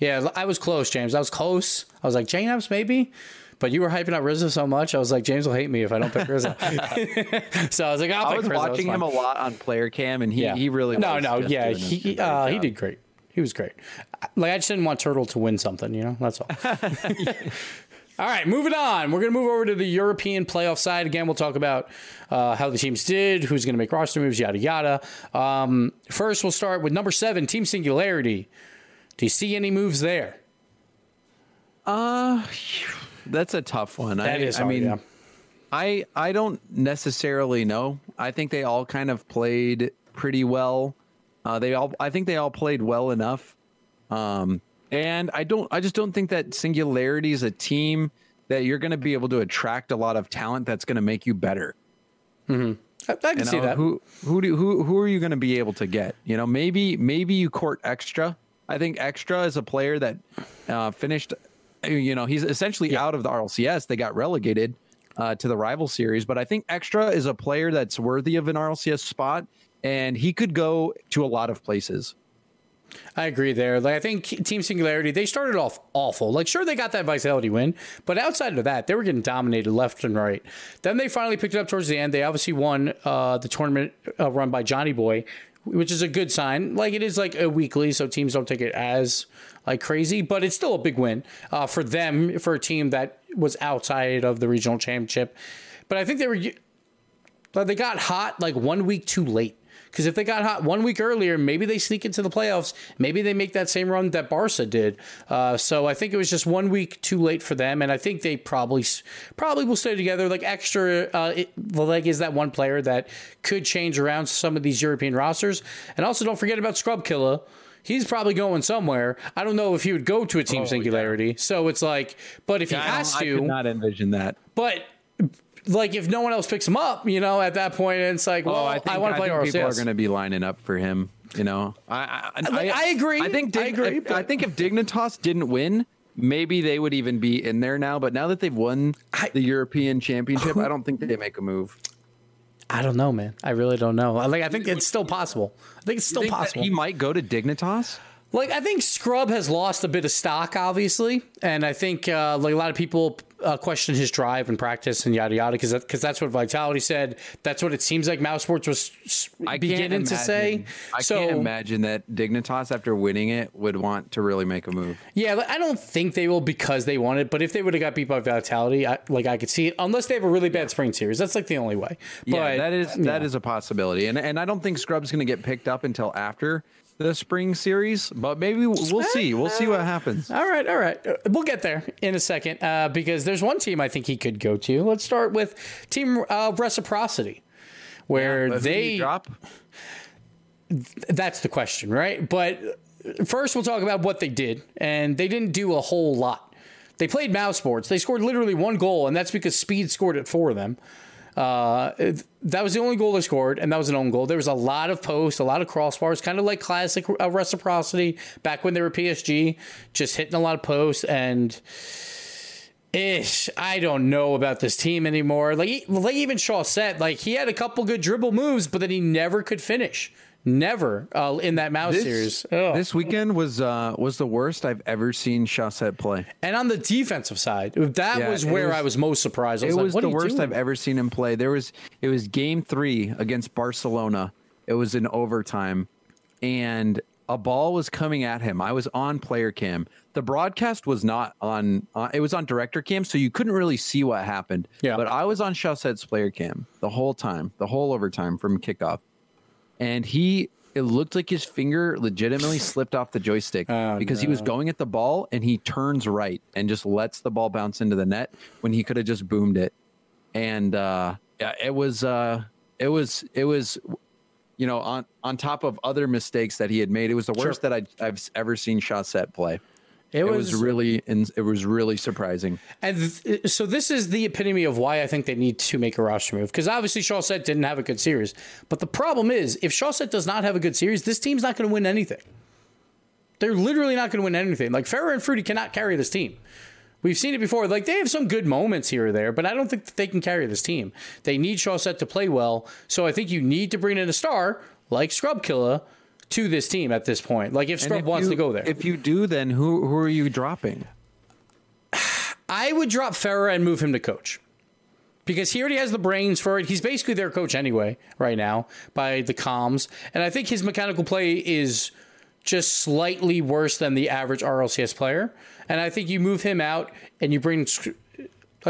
Speaker 2: Yeah, I was close, James. I was close. I was like, JKnaps maybe? But you were hyping up Rizzo so much. I was like, James will hate me if I don't pick Rizzo. [laughs] [laughs] so I was like, I'll
Speaker 3: I was
Speaker 2: Rizzo.
Speaker 3: Watching him a lot on player cam, and he,
Speaker 2: Yeah.
Speaker 3: he really
Speaker 2: no no yeah he uh, he did great. He was great. Like I just didn't want Turtle to win something, you know. That's all. [laughs] all right, moving on. We're gonna move over to the European playoff side again. We'll talk about uh, how the teams did, who's gonna make roster moves, yada yada. Um, first, we'll start with number seven, Team Singularity. Do you see any moves there?
Speaker 3: That's a tough one.
Speaker 2: That
Speaker 3: I,
Speaker 2: is
Speaker 3: I mean,
Speaker 2: yeah.
Speaker 3: I I don't necessarily know. I think they all kind of played pretty well. Uh, they all I think they all played well enough. Um, and I don't I just don't think that Singularity is a team that you're going to be able to attract a lot of talent that's going to make you better.
Speaker 2: I, I can
Speaker 3: You
Speaker 2: see
Speaker 3: know,
Speaker 2: that.
Speaker 3: Who who do who who are you going to be able to get? You know, maybe maybe you court extra. I think extra is a player that uh, finished. You know, he's essentially out of the RLCS. They got relegated uh, to the rival series, but I think extra is a player that's worthy of an RLCS spot, and he could go to a lot of places.
Speaker 2: I agree there. Like I think Team Singularity, they started off awful. Like sure they got that Vitality win, but outside of that, they were getting dominated left and right. Then they finally picked it up towards the end. They obviously won uh, the tournament uh, run by Johnny Boy, which is a good sign. Like it is like a weekly, so teams don't take it as like crazy, but it's still a big win uh, for them for a team that was outside of the regional championship. But I think they were they got hot like one week too late. Because if they got hot one week earlier, maybe they sneak into the playoffs. Maybe they make that same run that Barca did. Uh, so I think it was just one week too late for them, and I think they probably probably will stay together. Like extra, uh, it, Valeg is that one player that could change around some of these European rosters. And also, don't forget about Scrub Killer. He's probably going somewhere. I don't know if he would go to a team singularity. So it's like, but if he has
Speaker 3: I
Speaker 2: to,
Speaker 3: could not envision that.
Speaker 2: but like if no one else picks him up, you know, at that point it's like, oh, well,
Speaker 3: Oh,
Speaker 2: I,
Speaker 3: I
Speaker 2: want to play
Speaker 3: I think people are going to be lining up for him. You know, I I,
Speaker 2: Like, I agree.
Speaker 3: I think
Speaker 2: I agree,
Speaker 3: I,
Speaker 2: but-
Speaker 3: I think if Dignitas didn't win, maybe they would even be in there now. But now that they've won
Speaker 2: I-
Speaker 3: the European Championship, I don't think they make a move.
Speaker 2: I don't know, man. I really don't know. Like I think it's still possible. I think it's still
Speaker 3: Think that
Speaker 2: possible.
Speaker 3: he might go to Dignitas.
Speaker 2: Like I think Scrub has lost a bit of stock, obviously, and I think uh, like a lot of people uh, question his drive and practice and yada yada because because that's what Vitality said. That's what it seems like mousesports was
Speaker 3: I
Speaker 2: beginning to say.
Speaker 3: I
Speaker 2: so
Speaker 3: can't imagine that Dignitas, after winning it, would want to really make a move.
Speaker 2: yeah, I don't think they will because they won it. But if they would have got beat by Vitality, I, like I could see it. Unless they have a really bad spring series, that's like the only way.
Speaker 3: Yeah,
Speaker 2: but,
Speaker 3: that is
Speaker 2: yeah.
Speaker 3: that is a possibility, and and I don't think Scrub's going to get picked up until after the spring series, but maybe we'll see. We'll see what happens.
Speaker 2: All right, all right. Uh, We'll get there in a second uh, because there's one team I think he could go to. Let's start with Team uh, Reciprocity, where
Speaker 3: But who do you
Speaker 2: they
Speaker 3: drop.
Speaker 2: that's the question, right? But first, we'll talk about what they did, and they didn't do a whole lot. They played mousesports. They scored literally one goal, and that's because Speed scored it for them. Uh, it- that was the only goal they scored, and that was an own goal. There was a lot of posts, a lot of crossbars, kind of like classic uh, reciprocity back when they were PSG, just hitting a lot of posts and. Ish, I don't know about this team anymore. Like, like even Shaw said, like he had a couple good dribble moves, but then he never could finish. Never uh, in that mouse series. Ugh.
Speaker 3: This weekend was uh, was the worst I've ever seen Chaussette play.
Speaker 2: and on the defensive side, that
Speaker 3: Yeah,
Speaker 2: was where
Speaker 3: was-
Speaker 2: I was most surprised. I was
Speaker 3: It
Speaker 2: like,
Speaker 3: was
Speaker 2: what
Speaker 3: the worst
Speaker 2: doing?
Speaker 3: I've ever seen him play. There was it was game three against Barcelona. It was in overtime, and a ball was coming at him. I was on player cam. The broadcast was not on. Uh, it was on director cam, so you couldn't really see what happened.
Speaker 2: Yeah.
Speaker 3: But I was on Chaussette's player cam the whole time, the whole overtime from kickoff, and he. It looked like his finger legitimately slipped off the joystick
Speaker 2: Oh,
Speaker 3: because he was going at the ball and he turns right and just lets the ball bounce into the net when he could have just boomed it. And uh yeah, it was uh it was it was you know on on top of other mistakes that he had made it was the worst that I, i've ever seen Chaussette play
Speaker 2: It
Speaker 3: it
Speaker 2: was,
Speaker 3: was, really it was really surprising
Speaker 2: and th- so this is the epitome of why I think they need to make a roster move because obviously Chaussette didn't have a good series, but the problem is if Chaussette does not have a good series, this team's not going to win anything. They're literally not going to win anything. Like Ferra and Fruity cannot carry this team. We've seen it before. Like they have some good moments here or there, but I don't think that they can carry this team. They need Chaussette to play well. So I think you need to bring in a star like Scrub Killa to this team at this point. Like if Scrub
Speaker 3: if
Speaker 2: wants
Speaker 3: you-
Speaker 2: to go there.
Speaker 3: if you do then who who are you dropping [sighs]
Speaker 2: I would drop Ferra and move him to coach. Because he already has the brains for it. He's basically their coach anyway, right now, by the comms. And I think his mechanical play is just slightly worse than the average RLCS player. And I think you move him out and you bring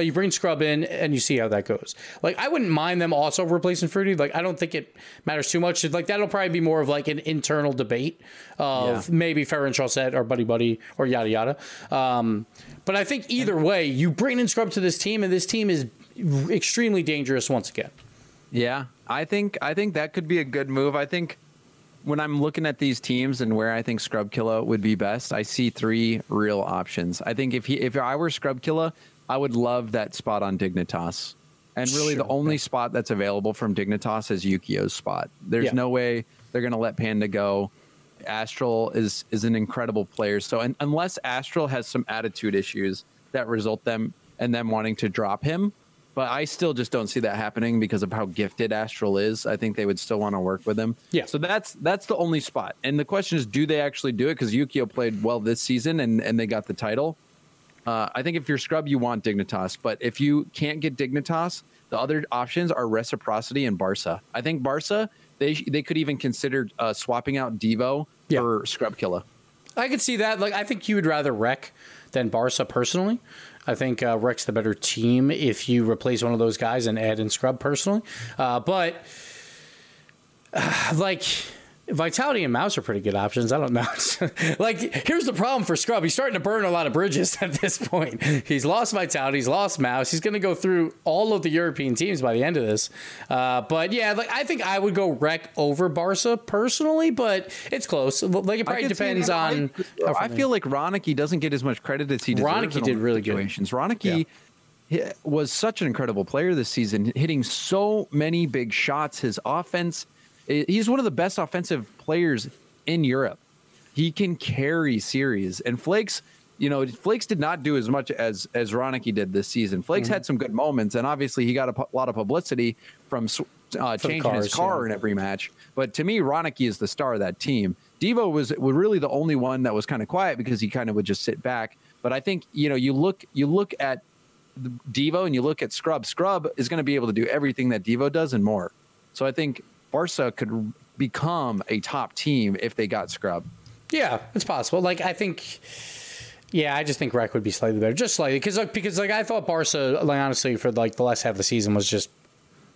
Speaker 2: You bring Scrub in and you see how that goes. Like I wouldn't mind them also replacing Fruity. Like I don't think it matters too much. Like that'll probably be more of like an internal debate of
Speaker 3: Yeah.
Speaker 2: maybe Ferra and Chaussette or Buddy Buddy or yada yada. Um, but I think either way, you bring in Scrub to this team, and this team is extremely dangerous once again.
Speaker 3: Yeah, I think I think that could be a good move. I think when I'm looking at these teams and where I think Scrub Killa would be best, I see three real options. I think if he if I were Scrub Killa, I would love that spot on Dignitas. And really the
Speaker 2: Sure.
Speaker 3: only spot that's available from Dignitas is Yukio's spot. There's
Speaker 2: Yeah.
Speaker 3: no way they're going to let Panda go. Astral is is an incredible player. So un unless Astral has some attitude issues that result them and them wanting to drop him, but I still just don't see that happening because of how gifted Astral is. I think they would still want to work with him.
Speaker 2: Yeah.
Speaker 3: So that's that's the only spot. And the question is, do they actually do it? Because Yukio played well this season and and they got the title. Uh, I think if you're scrub, you want Dignitas, but if you can't get Dignitas, the other options are Reciprocity and Barca. I think Barca they they could even consider uh, swapping out Devo
Speaker 2: Yeah.
Speaker 3: for Scrub Killa.
Speaker 2: I could see that. Like I think you would rather Rec than Barca personally. I think uh, Rec's the better team if you replace one of those guys and add in Scrub personally. Uh, but uh, [sighs] like Vitality and Mouse are pretty good options. I don't know. [laughs] like here's the problem for Scrub. He's starting to burn a lot of bridges [laughs] at this point. He's lost Vitality. He's lost Mouse. He's going to go through all of the European teams by the end of this. Uh, but yeah, like I think I would go Rec over Barca personally, but it's close. Like it probably depends on.
Speaker 3: I, I feel like Ronaky doesn't get as much credit as he deserves. Ronaky
Speaker 2: did really good.
Speaker 3: situations. Ronaky hi- was such an incredible player this season, hitting so many big shots. His offense, he's one of the best offensive players in Europe. He can carry series, and Flakes. You know, Flakes did not do as much as as Ronaky did this season. Flakes
Speaker 2: Mm-hmm.
Speaker 3: had some good moments, and obviously he got a lot of publicity from uh, changing his car
Speaker 2: yeah.
Speaker 3: in every match. But to me, Ronaky is the star of that team. Devo was was really the only one that was kind of quiet because he kind of would just sit back. But I think you know you look you look at Devo and you look at Scrub, Scrub is going to be able to do everything that Devo does and more. So I think Barca could become a top team if they got Scrub.
Speaker 2: Yeah, it's possible. Like I think, yeah, I just think Rec would be slightly better, just slightly, because like because like I thought Barca, like honestly, for like the last half of the season was just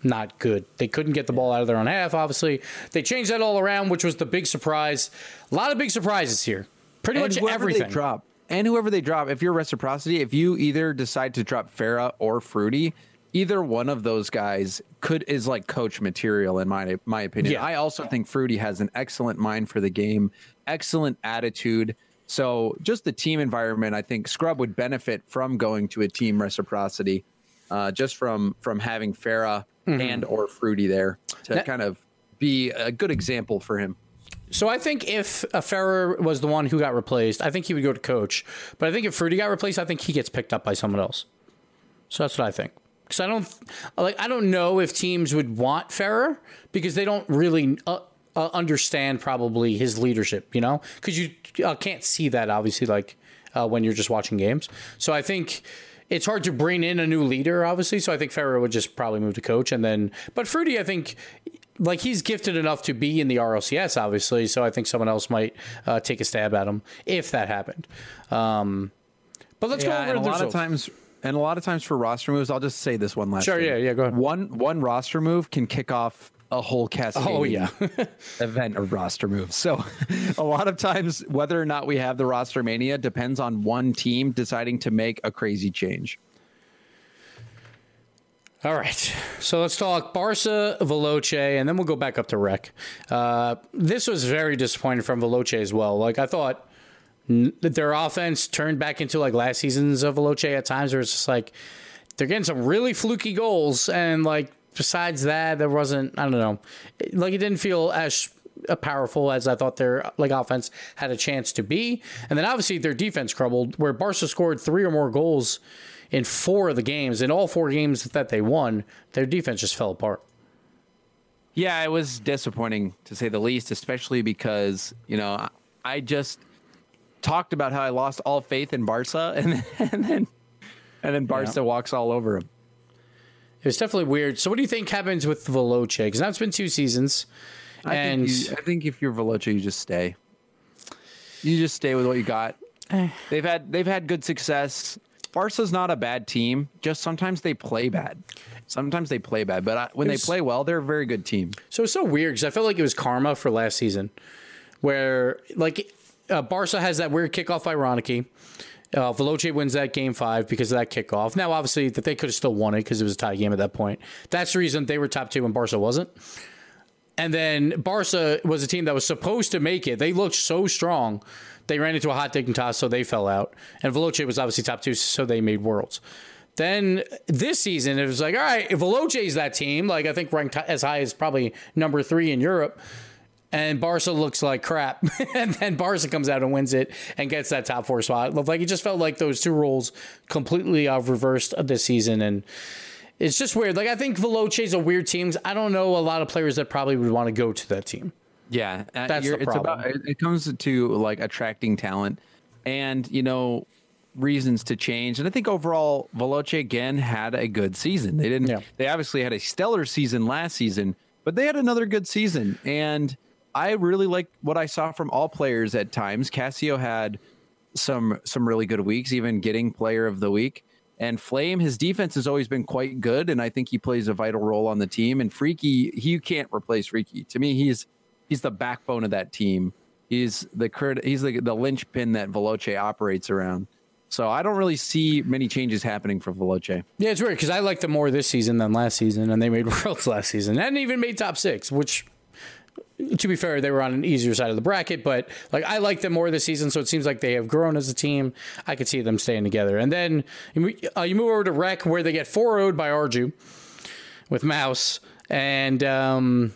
Speaker 2: not good. They couldn't get the ball out of their own half. Obviously, they changed that all around, which was the big surprise. A lot of big surprises here. Pretty
Speaker 3: and
Speaker 2: much everything.
Speaker 3: They drop and whoever they drop, if you're reciprocity, if you either decide to drop Ferra or Fruity, either one of those guys could is like coach material in my my opinion.
Speaker 2: Yeah.
Speaker 3: I also think Fruity has an excellent mind for the game, excellent attitude. So just the team environment, I think Scrub would benefit from going to a team reciprocity, uh, just from from having Ferra and or Fruity there to
Speaker 2: That-
Speaker 3: kind of be a good example for him.
Speaker 2: So I think if uh, Ferra was the one who got replaced, I think he would go to coach. But I think if Fruity got replaced, I think he gets picked up by someone else. So that's what I think. Because I don't like I don't know if teams would want Ferra because they don't really uh, uh, understand probably his leadership. You know, because you uh, can't see that obviously like uh, when you're just watching games. So I think. It's hard to bring in a new leader, obviously. So I think Ferra would just probably move to coach, and then. But Fruity, I think, like he's gifted enough to be in the RLCS, obviously. So I think someone else might uh, take a stab at him if that happened. Um, but let's
Speaker 3: Yeah,
Speaker 2: go over
Speaker 3: and a lot of times, and a lot of times for roster moves, I'll just say this one last.
Speaker 2: Sure,
Speaker 3: thing.
Speaker 2: yeah, yeah, go ahead.
Speaker 3: One one roster move can kick off a whole cascade.
Speaker 2: Oh yeah, [laughs] [laughs]
Speaker 3: event of roster moves. So, [laughs] a lot of times, whether or not we have the roster mania depends on one team deciding to make a crazy change.
Speaker 2: All right. So let's talk Barca, Veloce, and then we'll go back up to Rec. Uh, this was very disappointing from Veloce as well. Like, I thought their offense turned back into like last season's of Veloce at times where it's just like they're getting some really fluky goals. And like, besides that, there wasn't, I don't know, like, it didn't feel as powerful as I thought their like offense had a chance to be. And then obviously their defense crumbled where Barca scored three or more goals in four of the games. In all four games that they won, their defense just fell apart.
Speaker 3: Yeah, it was disappointing to say the least, especially because you know I just talked about how I lost all faith in Barca, [laughs] and then and then, and then Barca walks all over him.
Speaker 2: It was definitely weird. So, what do you think happens with Veloce? Because now it's been two seasons,
Speaker 3: I
Speaker 2: and
Speaker 3: think you, I think if you're Veloce, you just stay. You just stay with what you got. Eh. they've had they've had good success. Barca's not a bad team. Just sometimes they play bad. Sometimes they play bad, but I, when they play well, they're a very good team.
Speaker 2: so it's so weird because I felt like it was karma for last season, where like uh, Barca has that weird kickoff ironically. Uh, Veloce wins that game five because of that kickoff. Now, obviously, that they could have still won it because it was a tie game at that point. That's the reason they were top two and Barca wasn't. And then Barca was a team that was supposed to make it. They looked so strong. They ran into a hot Dignitas, so they fell out. And Veloce was obviously top two, so they made worlds. Then this season, it was like, all right, if Veloce is that team, like I think ranked as high as probably number three in Europe, and Barca looks like crap, [laughs] and then Barca comes out and wins it and gets that top four spot. Like it just felt like those two roles completely uh, reversed this season, and it's just weird. Like I think Veloce's a weird team. I don't know a lot of players that probably would want to go to that team.
Speaker 3: Yeah, uh,
Speaker 2: That's the
Speaker 3: it's
Speaker 2: problem.
Speaker 3: about it, it comes to like attracting talent, and you know reasons to change. And I think overall, Veloce again had a good season. They didn't.
Speaker 2: Yeah.
Speaker 3: They obviously had a stellar season last season, but they had another good season. And I really like what I saw from all players at times. Kassio had some some really good weeks, even getting Player of the Week. And Flame, his defense has always been quite good, and I think he plays a vital role on the team. And Freakii, he can't replace Freakii. To me, he's he's the backbone of that team. He's the he's the the linchpin that Veloce operates around. So I don't really see many changes happening for Veloce.
Speaker 2: Yeah, it's weird because I liked them more this season than last season, and they made [laughs] worlds last season and even made top six, which. To be fair, they were on an easier side of the bracket, but like I like them more this season, so it seems like they have grown as a team. I could see them staying together. And then you uh, you move over to Rec, where they get 4 0'd by Arju with Mouse, and um,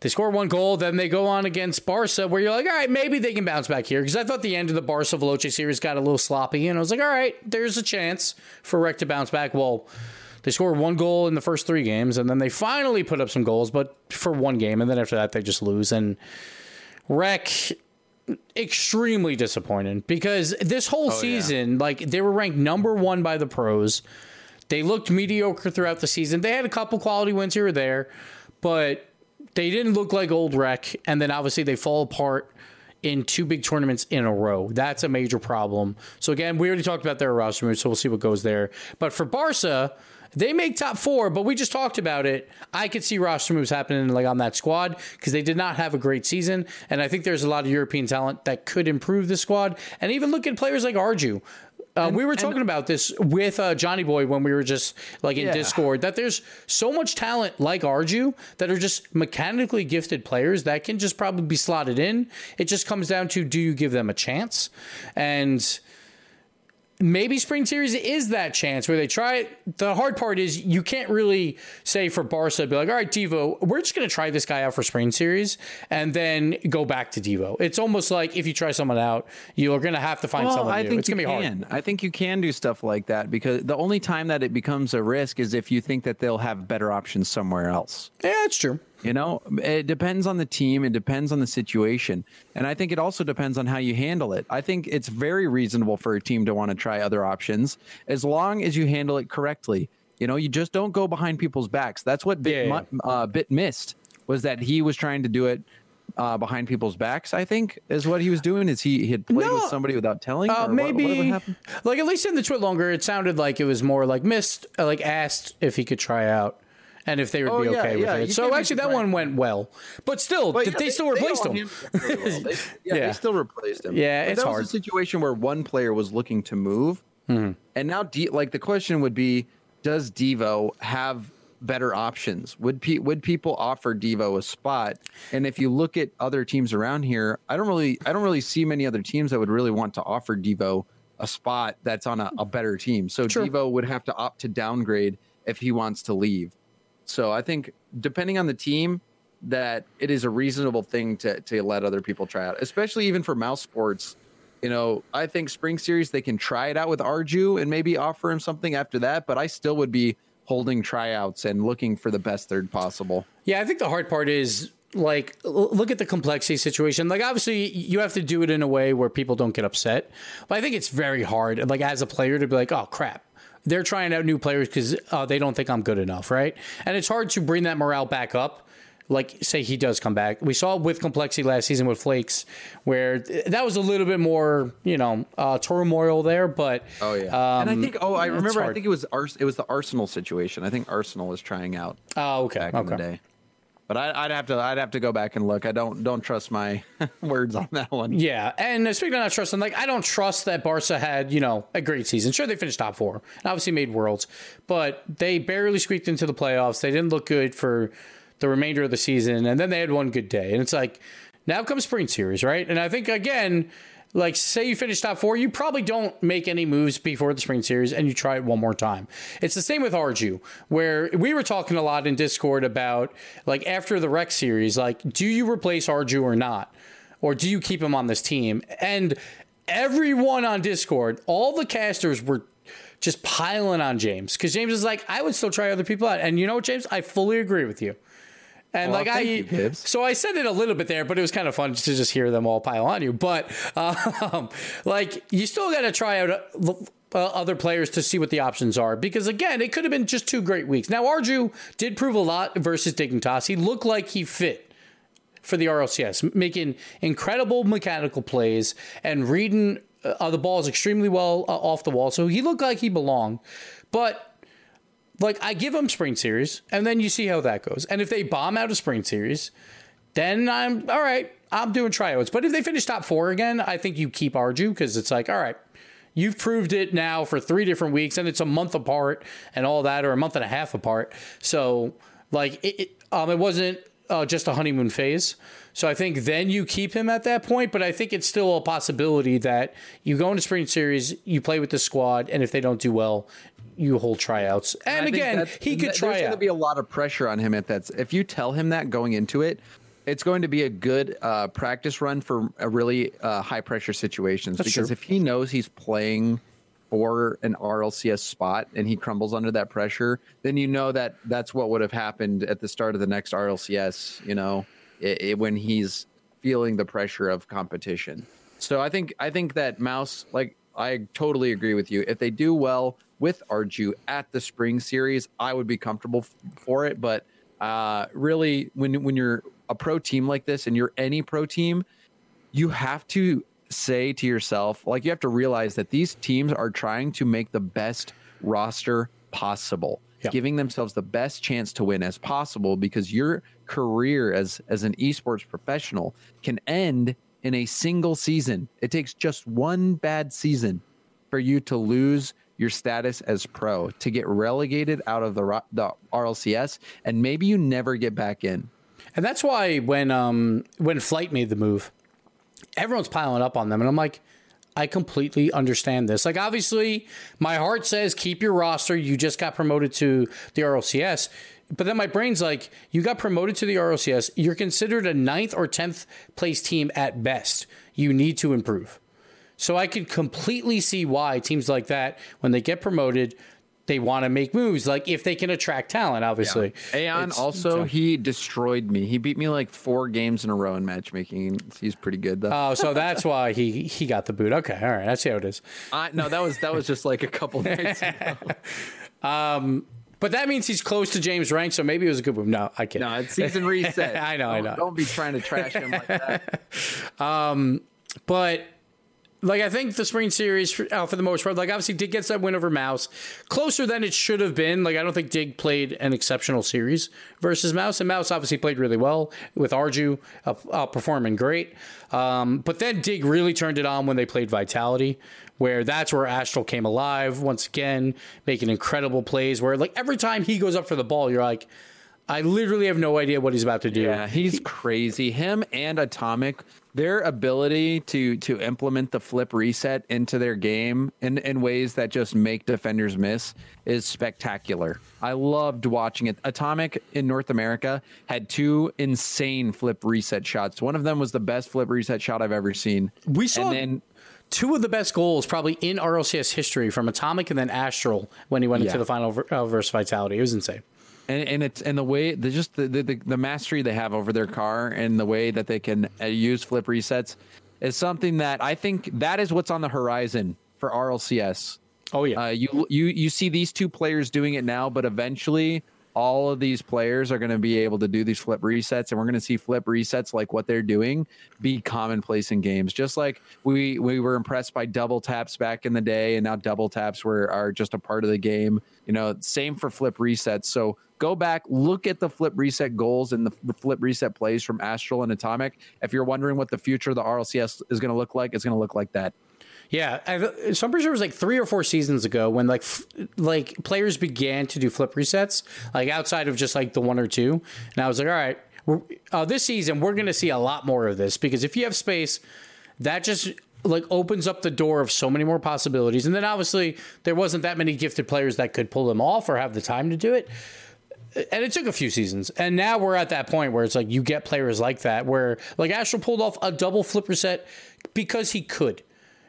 Speaker 2: they score one goal. Then they go on against Barca, where you're like, all right, maybe they can bounce back here. Because I thought the end of the Barca Veloce series got a little sloppy, and I was like, all right, there's a chance for Rec to bounce back. Well, they scored one goal in the first three games, and then they finally put up some goals, but for one game, and then after that they just lose. And Rec extremely disappointed because this whole oh, season, like they were ranked number one by the pros. they looked mediocre throughout the season. They had a couple quality wins here or there, but they didn't look like old Rec. And then obviously they fall apart in two big tournaments in a row. That's a major problem. So again, we already talked about their roster moves, so we'll see what goes there. But for Barca, they make top four, but we just talked about it. I could see roster moves happening like on that squad because they did not have a great season, and I think there's a lot of European talent that could improve the squad. And even look at players like Arju. Uh, we were talking about this with uh, Johnny Boy when we were just like in
Speaker 3: Yeah.
Speaker 2: Discord that there's so much talent like Arju that are just mechanically gifted players that can just probably be slotted in. It just comes down to do you give them a chance? And maybe spring series is that chance where they try it. The hard part is you can't really say for Barca, be like, all right, Devo, we're just going to try this guy out for spring series and then go back to Devo. It's almost like if you try someone out, you're going to have to find
Speaker 3: Well,
Speaker 2: someone
Speaker 3: I
Speaker 2: new.
Speaker 3: think
Speaker 2: It's going to be
Speaker 3: can.
Speaker 2: hard.
Speaker 3: I think you can do stuff like that because the only time that it becomes a risk is if you think that they'll have better options somewhere else.
Speaker 2: Yeah, that's true.
Speaker 3: You know, it depends on the team, it depends on the situation. And I think it also depends on how you handle it. I think it's very reasonable for a team to want to try other options as long as you handle it correctly. You know, you just don't go behind people's backs. That's what Bit,
Speaker 2: Yeah,
Speaker 3: mu- Uh, Bit missed was that he was trying to do it uh, behind people's backs. I think is what he was doing. Is he, he had played
Speaker 2: No.
Speaker 3: with somebody without telling?
Speaker 2: Uh,
Speaker 3: or what-
Speaker 2: maybe, like at least in the tweet longer, it sounded like it was more like missed, uh, like asked if he could try out and if they would
Speaker 3: Oh,
Speaker 2: be okay
Speaker 3: yeah,
Speaker 2: with
Speaker 3: you
Speaker 2: it. So actually, that one went well, but still,
Speaker 3: But yeah,
Speaker 2: they, still replaced
Speaker 3: all
Speaker 2: him.
Speaker 3: very well. They- yeah, [laughs]
Speaker 2: Yeah.
Speaker 3: they still replaced him.
Speaker 2: Yeah,
Speaker 3: But
Speaker 2: it's
Speaker 3: that
Speaker 2: hard.
Speaker 3: was a situation where one player was looking to move,
Speaker 2: Mm-hmm.
Speaker 3: and now, D, like the question would be, does Devo have better options? Would pe- would people offer Devo a spot? And if you look at other teams around here, I don't really, I don't really see many other teams that would really want to offer Devo a spot that's on a, a better team. So
Speaker 2: Sure.
Speaker 3: Devo would have to opt to downgrade if he wants to leave. So I think depending on the team, that it is a reasonable thing to to let other people try out, especially even for mouse sports. You know, I think spring series they can try it out with Arju and maybe offer him something after that, but I still would be holding tryouts and looking for the best third possible.
Speaker 2: Yeah, I think the hard part is like look at the complexity situation. Like obviously you have to do it in a way where people don't get upset. But I think it's very hard like as a player to be like, "Oh crap. They're trying out new players cuz uh, they don't think I'm good enough, right?" And it's hard to bring that morale back up. Like say he does come back. We saw with complexity last season with Flakes where th- that was a little bit more, you know, uh, turmoil there, but
Speaker 3: Oh yeah, and I
Speaker 2: um,
Speaker 3: think oh I remember I think it was Ars- it was the Arsenal situation. I think Arsenal was trying out
Speaker 2: Oh, okay.
Speaker 3: back in the
Speaker 2: Okay.
Speaker 3: day. But I, I'd have to I'd have to go back and look. I don't don't trust my [laughs] words on that one.
Speaker 2: Yeah, and speaking of not trusting, like I don't trust that Barca had you know a great season. Sure, they finished top four, and obviously made worlds, but they barely squeaked into the playoffs. They didn't look good for the remainder of the season, and then they had one good day, and it's like now comes spring series, right? And I think again. Like, say you finish top four, you probably don't make any moves before the spring series and you try it one more time. It's the same with Arju, where we were talking a lot in Discord about, like, after the rec series, like, do you replace Arju or not? or do you keep him on this team? And everyone on Discord, all the casters were just piling on James because James is like, I would still try other people out. And you know what, James? I fully agree with you. And
Speaker 3: Well,
Speaker 2: like I,
Speaker 3: you,
Speaker 2: so I said it a little bit there, but it was kind of fun to just hear them all pile on you. But um, [laughs] like, you still got to try out uh, uh, other players to see what the options are because again, it could have been just two great weeks. Now Arju did prove a lot versus Dignitas. He looked like he fit for the RLCS, making incredible mechanical plays and reading uh, the balls extremely well uh, off the wall. So he looked like he belonged. But like I give them spring series, and then you see how that goes. And if they bomb out a spring series, then I'm all right. I'm doing tryouts. But if they finish top four again, I think you keep Arju because it's like, all right, you've proved it now for three different weeks, and it's a month apart and all that, or a month and a half apart. So like it, it, um, it wasn't uh, just a honeymoon phase. So I think then you keep him at that point, but I think it's still a possibility that you go into spring series, you play with the squad, and if they don't do well, you hold tryouts. And,
Speaker 3: think
Speaker 2: again, he could try
Speaker 3: There's going to be a lot of pressure on him at that. If you tell him that going into it, it's going to be a good uh, practice run for a really uh, high pressure situations. because
Speaker 2: true.
Speaker 3: if he knows he's playing for an RLCS spot and he crumbles under that pressure, then you know that that's what would have happened at the start of the next RLCS. You know, i i when he's feeling the pressure of competition. So I think I think that Mouse, like I totally agree with you. If they do well, with Arju at the spring series, I would be comfortable f- for it. But uh, really, when when you're a pro team like this and you're any pro team, you have to say to yourself, like you have to realize that these teams are trying to make the best roster possible, giving themselves the best chance to win as possible because your career as as an esports professional can end in a single season. It takes just one bad season for you to lose your status as pro, to get relegated out of the the RLCS and maybe you never get back in.
Speaker 2: And that's why when um when Flight made the move, everyone's piling up on them, and I'm like, I completely understand this. Like, obviously, my heart says keep your roster. You just got promoted to the RLCS. But then my brain's like, you got promoted to the RLCS. You're considered a ninth or 10th place team at best. You need to improve. So I could completely see why teams like that, when they get promoted, they want to make moves. Like if they can attract talent, obviously.
Speaker 3: Aeon
Speaker 2: It's-
Speaker 3: also he destroyed me. He beat me like four games in a row in matchmaking. He's pretty good though.
Speaker 2: Oh, so that's why he he got the boot. Okay, all right, I see how it is.
Speaker 3: I, no, that was that was just like a couple [laughs] nights ago.
Speaker 2: Um, but that means he's close to James rank, so maybe it was a good move. No, I can't.
Speaker 3: No, it's season [laughs] reset.
Speaker 2: I know, I
Speaker 3: Don't-
Speaker 2: know.
Speaker 3: Don't be trying to trash him like that. [laughs]
Speaker 2: Um, but like I think the spring series for, uh, for the most part, like obviously Dig gets that win over Mouse, closer than it should have been. Like I don't think Dig played an exceptional series versus Mouse, and Mouse obviously played really well with Arju uh, uh, performing great. Um, but then Dig really turned it on when they played Vitality, where that's where Astral came alive once again, making incredible plays. Where like every time he goes up for the ball, you're like. I literally have no idea what he's about to do.
Speaker 3: Yeah, he's crazy. Him and Atomic, their ability to to implement the flip reset into their game in, in ways that just make defenders miss is spectacular. I loved watching it. Atomic in North America had two insane flip reset shots. One of them was the best flip reset shot I've ever seen.
Speaker 2: We saw
Speaker 3: and then
Speaker 2: two of the best goals probably in RLCS history from Atomic and then Astral when he went
Speaker 3: Yeah.
Speaker 2: into the final uh, versus Vitality. It was insane.
Speaker 3: And, and it's and the way the just the, the the mastery they have over their car and the way that they can uh, use flip resets is something that I think that is what's on the horizon for RLCS.
Speaker 2: Oh yeah,
Speaker 3: Uh, you you you see these two players doing it now, but eventually all of these players are going to be able to do these flip resets, and we're going to see flip resets like what they're doing be commonplace in games. Just like we we were impressed by double taps back in the day, and now double taps were are just a part of the game. You know, same for flip resets. So go back, look at the flip reset goals and the, flip reset plays from Astral and Atomic. If you're wondering what the future of the RLCS is going to look like, it's going to look like that.
Speaker 2: Yeah. I, so I'm pretty sure it was like three or four seasons ago when like f- like players began to do flip resets, like outside of just like the one or two. And I was like, all right, uh, this season we're going to see a lot more of this because if you have space, that just like opens up the door of so many more possibilities. And then obviously there wasn't that many gifted players that could pull them off or have the time to do it. and it took a few seasons. And now we're at that point where it's like you get players like that, where like Astral pulled off a double flip reset because he could.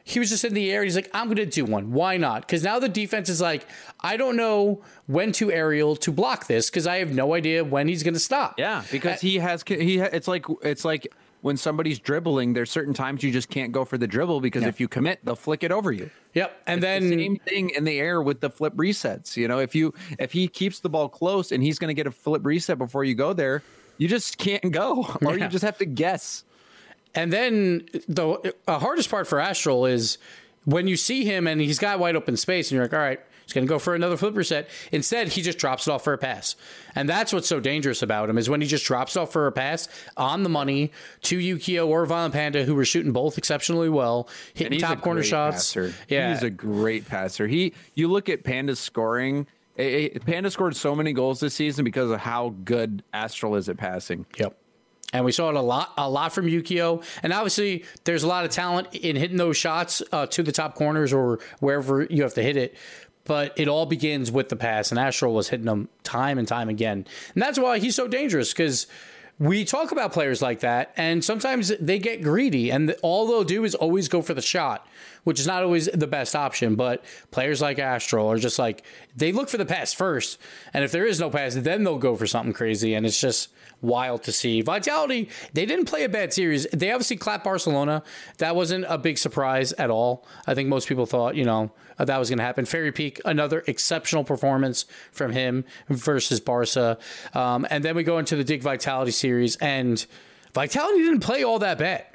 Speaker 2: He was just in the air. He's like, I'm going to do one. Why not? Because now the defense is like, I don't know when to aerial to block this because I have no idea when he's going to stop.
Speaker 3: Yeah, because he has he. It's like it's like when somebody's dribbling. There's certain times you just can't go for the dribble because if you commit, they'll flick it over you.
Speaker 2: Yep. And
Speaker 3: The
Speaker 2: then
Speaker 3: same thing in the air with the flip resets. You know, if you if he keeps the ball close and he's going to get a flip reset before you go there, you just can't go, [laughs] or
Speaker 2: Yeah.
Speaker 3: you just have to guess.
Speaker 2: And then the uh, hardest part for Astral is when you see him and he's got wide open space, and you're like, all right, he's going to go for another flip reset. Instead, he just drops it off for a pass. And that's what's so dangerous about him is when he just drops it off for a pass on the money to Yukio or Violent Panda, who were shooting both exceptionally well, hitting top corner shots.
Speaker 3: passer.
Speaker 2: Yeah.
Speaker 3: he's a great passer. He, you look at Panda's scoring. eh, eh, Panda scored so many goals this season because of how good Astral is at passing.
Speaker 2: Yep. And we saw it a lot, a lot from Yukio. And obviously, there's a lot of talent in hitting those shots uh, to the top corners or wherever you have to hit it. But it all begins with the pass, and Astral was hitting them time and time again. And that's why he's so dangerous because we talk about players like that, and sometimes they get greedy, and all they'll do is always go for the shot, which is not always the best option. But players like Astral are just like they look for the pass first, and if there is no pass, then they'll go for something crazy, and it's just wild to see. Vitality, they didn't play a bad series. They obviously clapped Barcelona. That wasn't a big surprise at all. I think most people thought, you know, that was going to happen. Fairy Peak, another exceptional performance from him versus Barca. Um, and then we go into the Dig Vitality series, and Vitality didn't play all that bad.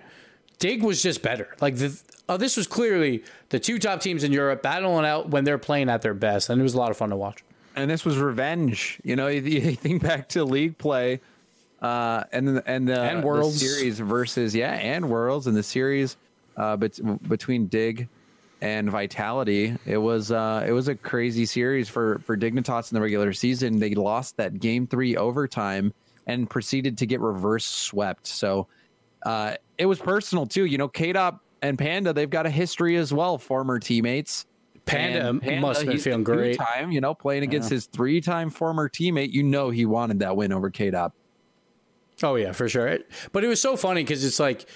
Speaker 2: Dig was just better. Like the, oh, this was clearly the two top teams in Europe battling out when they're playing at their best, and it was a lot of fun to watch.
Speaker 3: And this was revenge. You know, you, you think back to league play uh, and and the,
Speaker 2: and worlds
Speaker 3: the series versus yeah, and worlds and the series uh, bet- between Dig and Vitality. It was uh, it was a crazy series for for Dignitas in the regular season. They lost that game three overtime and proceeded to get reverse swept. So uh, it was personal too. You know, Kaydop and Panda, they've got a history as well, former teammates.
Speaker 2: Panda, Panda must have been feeling great.
Speaker 3: Time, you know, playing against yeah. his three-time former teammate, you know, he wanted that win over Kaydop.
Speaker 2: Oh yeah, for sure. But it was so funny because it's like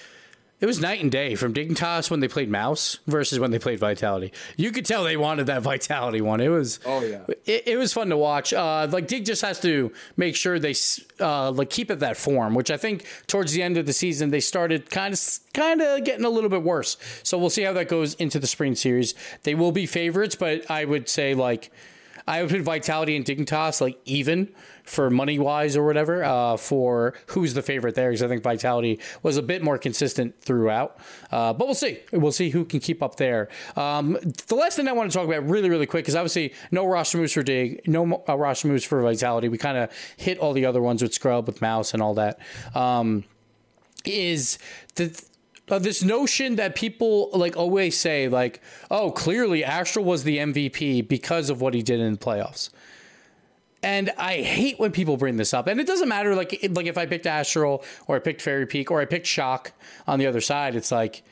Speaker 2: it was night and day from Dignitas when they played Mouse versus when they played Vitality. You could tell they wanted that [laughs] Vitality one. It was
Speaker 3: oh yeah,
Speaker 2: it, it was fun to watch. Uh, like Dig just has to make sure they uh, like keep it that form, which I think towards the end of the season they started kind of kind of getting a little bit worse. So we'll see how that goes into the spring series. They will be favorites, but I would say like I would put Vitality and Dignitas like even for money wise or whatever uh, for who's the favorite there because I think Vitality was a bit more consistent throughout. Uh, but we'll see. We'll see who can keep up there. Um, the last thing I want to talk about really, really quick is obviously no roster moves for Dig, no uh, moves for Vitality. We kind of hit all the other ones with Scrub, with Mouse, and all that. Um, is the uh, this notion that people like always say like oh clearly astral was the mvp because of what he did in the playoffs and I hate when people bring this up. And it doesn't matter, like like if I picked Astral or I picked Fairy Peak or I picked Shock on the other side. It's like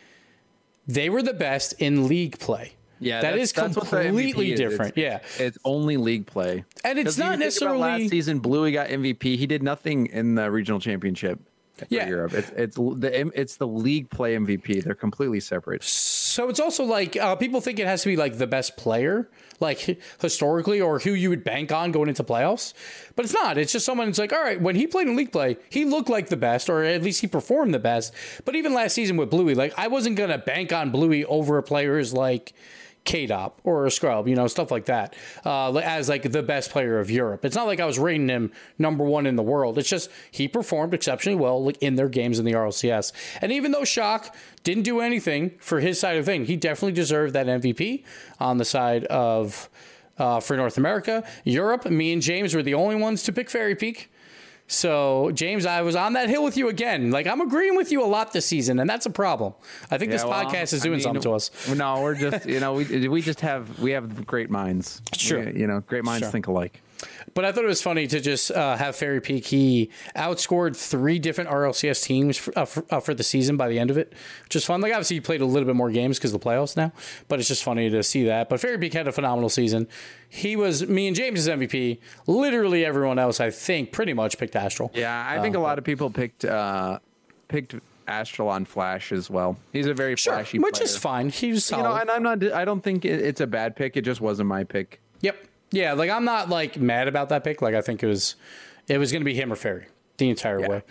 Speaker 2: they were the best in league play.
Speaker 3: Yeah,
Speaker 2: that is completely different.
Speaker 3: It's,
Speaker 2: yeah,
Speaker 3: it's only league play,
Speaker 2: and it's not necessarily
Speaker 3: last season. Bluey got MVP. He did nothing in the regional championship yeah. Europe. It's it's the it's the league play MVP. They're completely separate.
Speaker 2: So it's also like uh, people think it has to be like the best player, like historically, or who you would bank on going into playoffs. But it's not. It's just someone who's like, all right, when he played in league play, he looked like the best, or at least he performed the best. But even last season with Bluey, like I wasn't gonna bank on Bluey over a player who's like Kaydop or a Scrub, you know, stuff like that, uh, as like the best player of Europe. It's not like I was rating him number one in the world. It's just he performed exceptionally well like in their games in the RLCS. And even though Shock didn't do anything for his side of the thing, he definitely deserved that MVP on the side of uh, for North America. Europe, me and James were the only ones to pick Fairy Peak. So, James, I was on that hill with you again. Like, I'm agreeing with you a lot this season, and that's a problem. I think yeah, this well, podcast is doing I mean, something to us.
Speaker 3: No, we're just, you know, we, we just have, we have great minds.
Speaker 2: Sure.
Speaker 3: We, you know, great minds sure. think alike.
Speaker 2: But I thought it was funny to just uh, have Fairy Peak. He outscored three different RLCS teams for, uh, for, uh, for, the season by the end of it, which is fun. Like, obviously, he played a little bit more games because of the playoffs now, but it's just funny to see that. But Fairy Peak had a phenomenal season. He was me and James' MVP. Literally everyone else, I think, pretty much picked Astral.
Speaker 3: Yeah, I think a uh, lot of people picked uh, picked Astral on Flash as well. He's a very sure, flashy,
Speaker 2: which
Speaker 3: player.
Speaker 2: is fine. He's solid. You know,
Speaker 3: and I'm not. I don't think it's a bad pick. It just wasn't my pick.
Speaker 2: Yep. Yeah, like I'm not like mad about that pick. Like I think it was it was going to be him or Fairy the entire yeah. way.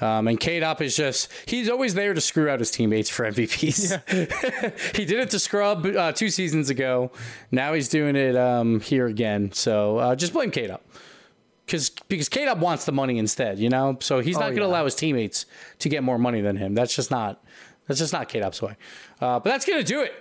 Speaker 2: Um, and Kaydop is just, he's always there to screw out his teammates for MVPs. Yeah. [laughs] he did it to Scrub uh, two seasons ago. Now he's doing it um, here again. So uh, just blame Kaydop. Cause, because Kaydop wants the money instead, you know? So he's not oh, going to yeah. allow his teammates to get more money than him. That's just not, that's just not Kaydop's way. Uh, but that's going to do it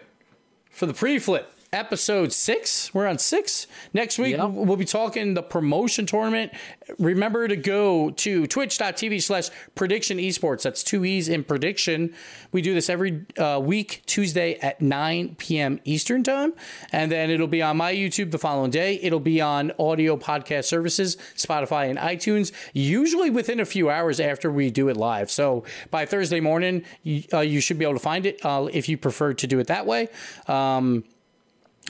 Speaker 2: for the pre-flip episode six. We're on six. Next week, yep. we'll be talking the promotion tournament. Remember to go to twitch.tv slash prediction esports. That's two E's in prediction. We do this every uh, week, Tuesday at 9 p.m. Eastern time. And then it'll be on my YouTube the following day. It'll be on audio podcast services, Spotify and iTunes, usually within a few hours after we do it live. So by Thursday morning, you, uh, you should be able to find it uh, if you prefer to do it that way. Um,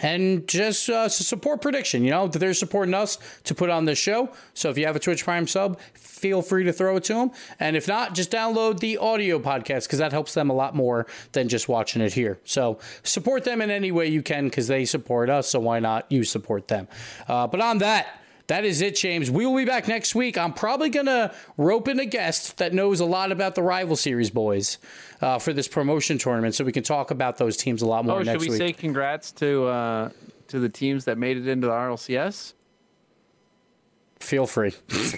Speaker 2: and just uh, support prediction. You know they're supporting us to put on this show. So if you have a Twitch Prime sub, feel free to throw it to them. And if not, just download the audio podcast because that helps them a lot more than just watching it here. So support them in any way you can because they support us. So why not you support them? Uh, but on that. That is it, James. We will be back next week. I'm probably going to rope in a guest that knows a lot about the rival series boys uh, for this promotion tournament so we can talk about those teams a lot more
Speaker 3: Oh,
Speaker 2: next
Speaker 3: should we
Speaker 2: week.
Speaker 3: say congrats to uh, to the teams that made it into the RLCS?
Speaker 2: Feel free. [laughs]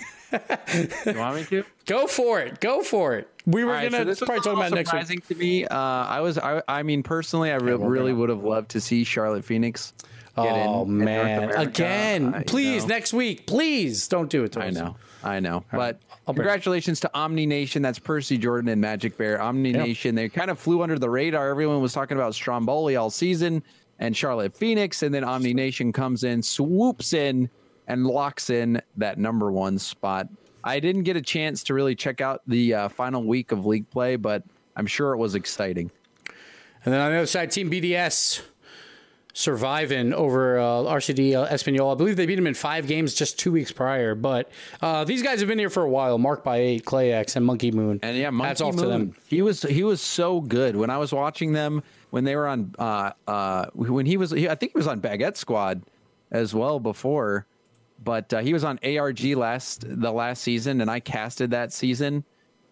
Speaker 3: You want me to?
Speaker 2: Go for it. Go for it. We were
Speaker 3: right,
Speaker 2: going
Speaker 3: so
Speaker 2: to
Speaker 3: this was
Speaker 2: probably talk about next week.
Speaker 3: surprising to me. Uh, I was, I, I mean, personally, I re- really would have loved to see Charlotte Phoenix. Get
Speaker 2: Oh,
Speaker 3: in North
Speaker 2: man.
Speaker 3: America.
Speaker 2: Again,
Speaker 3: I
Speaker 2: please,
Speaker 3: know.
Speaker 2: next week. Please don't do it to
Speaker 3: I
Speaker 2: us.
Speaker 3: know, I know. But
Speaker 2: I'll bring it.
Speaker 3: congratulations to Omni Nation. That's Percy Jordan and Magic Bear. Omni Nation. They kind of flew under the radar. Everyone was talking about Stromboli all season and Charlotte Phoenix, and then Omni Nation comes in, swoops in, and locks in that number one spot. I didn't get a chance to really check out the uh, final week of league play, but I'm sure it was exciting.
Speaker 2: And then on the other side, Team BDS surviving over uh, RCD uh, Espanyol. I believe they beat them in five games just two weeks prior. But uh, these guys have been here for a while. Mark by eight, Clay X, and Monkey Moon.
Speaker 3: And yeah, Monkey
Speaker 2: hats off
Speaker 3: Moon.
Speaker 2: to them.
Speaker 3: He was he was so good when I was watching them when they were on uh uh when he was he, I think he was on Baguette Squad as well before, but uh, he was on ARG last the last season and I casted that season,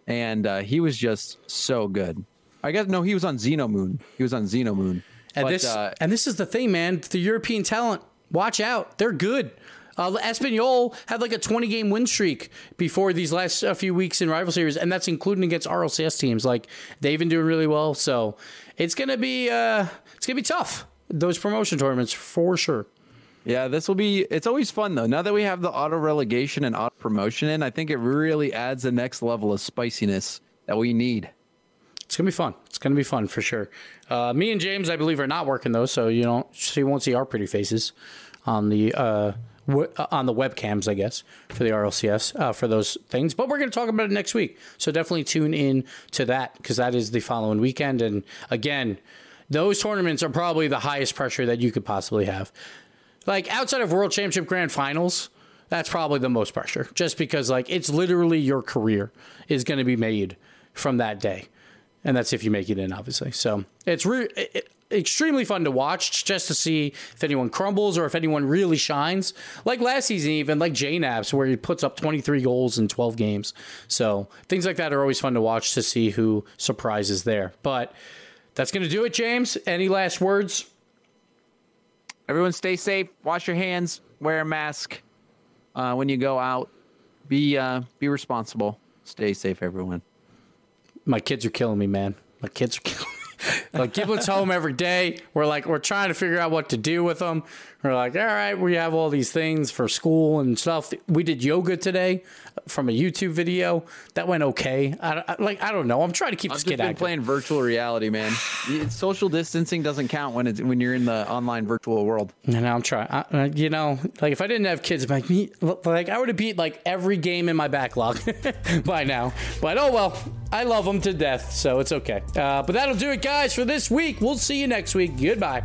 Speaker 3: and uh, he was just so good. I guess no, he was on Xenomoon. He was on Xenomoon.
Speaker 2: And
Speaker 3: But,
Speaker 2: this
Speaker 3: uh,
Speaker 2: and this is the thing, man. The European talent, watch out. They're good. Uh, Espanyol had like a 20 game win streak before these last uh, few weeks in rival series, and that's including against RLCS teams. Like they've been doing really well, so it's gonna be uh, it's gonna be tough. Those promotion tournaments for sure.
Speaker 3: Yeah, this will be. It's always fun though. Now that we have the auto relegation and auto promotion in, I think it really adds the next level of spiciness that we need.
Speaker 2: It's gonna be fun. It's gonna be fun for sure. Uh, me and James, I believe, are not working though, so you don't, so you won't see our pretty faces on the uh, w- uh, on the webcams, I guess, for the RLCS uh, for those things. But we're gonna talk about it next week, so definitely tune in to that because that is the following weekend. And again, those tournaments are probably the highest pressure that you could possibly have. Like outside of World Championship Grand Finals, that's probably the most pressure, just because like it's literally your career is going to be made from that day, and that's if you make it in, obviously. So it's re- it, extremely fun to watch, just to see if anyone crumbles or if anyone really shines. Like last season, even like J where he puts up 23 goals in 12 games. So things like that are always fun to watch to see who surprises there. But that's going to do it, James. Any last words?
Speaker 3: Everyone, stay safe. Wash your hands. Wear a mask uh, when you go out. Be uh, be responsible. Stay safe, everyone.
Speaker 2: My kids are killing me, man. My kids are killing me. [laughs] like Giblet's home every day. We're like we're trying to figure out what to do with them. We're like, all right, we have all these things for school and stuff. We did yoga today from a YouTube video. That went okay. I, I- like I don't know. I'm trying to keep
Speaker 3: I've
Speaker 2: this kid
Speaker 3: been
Speaker 2: active.
Speaker 3: playing virtual reality, man. Social distancing doesn't count when it's when you're in the online virtual world.
Speaker 2: And I'm trying. I- you know, like if I didn't have kids, like me, like I would have beat like every game in my backlog [laughs] by now. But oh well, I love them to death, so it's okay. Uh, but that'll do it, guys, for this week. We'll see you next week. Goodbye.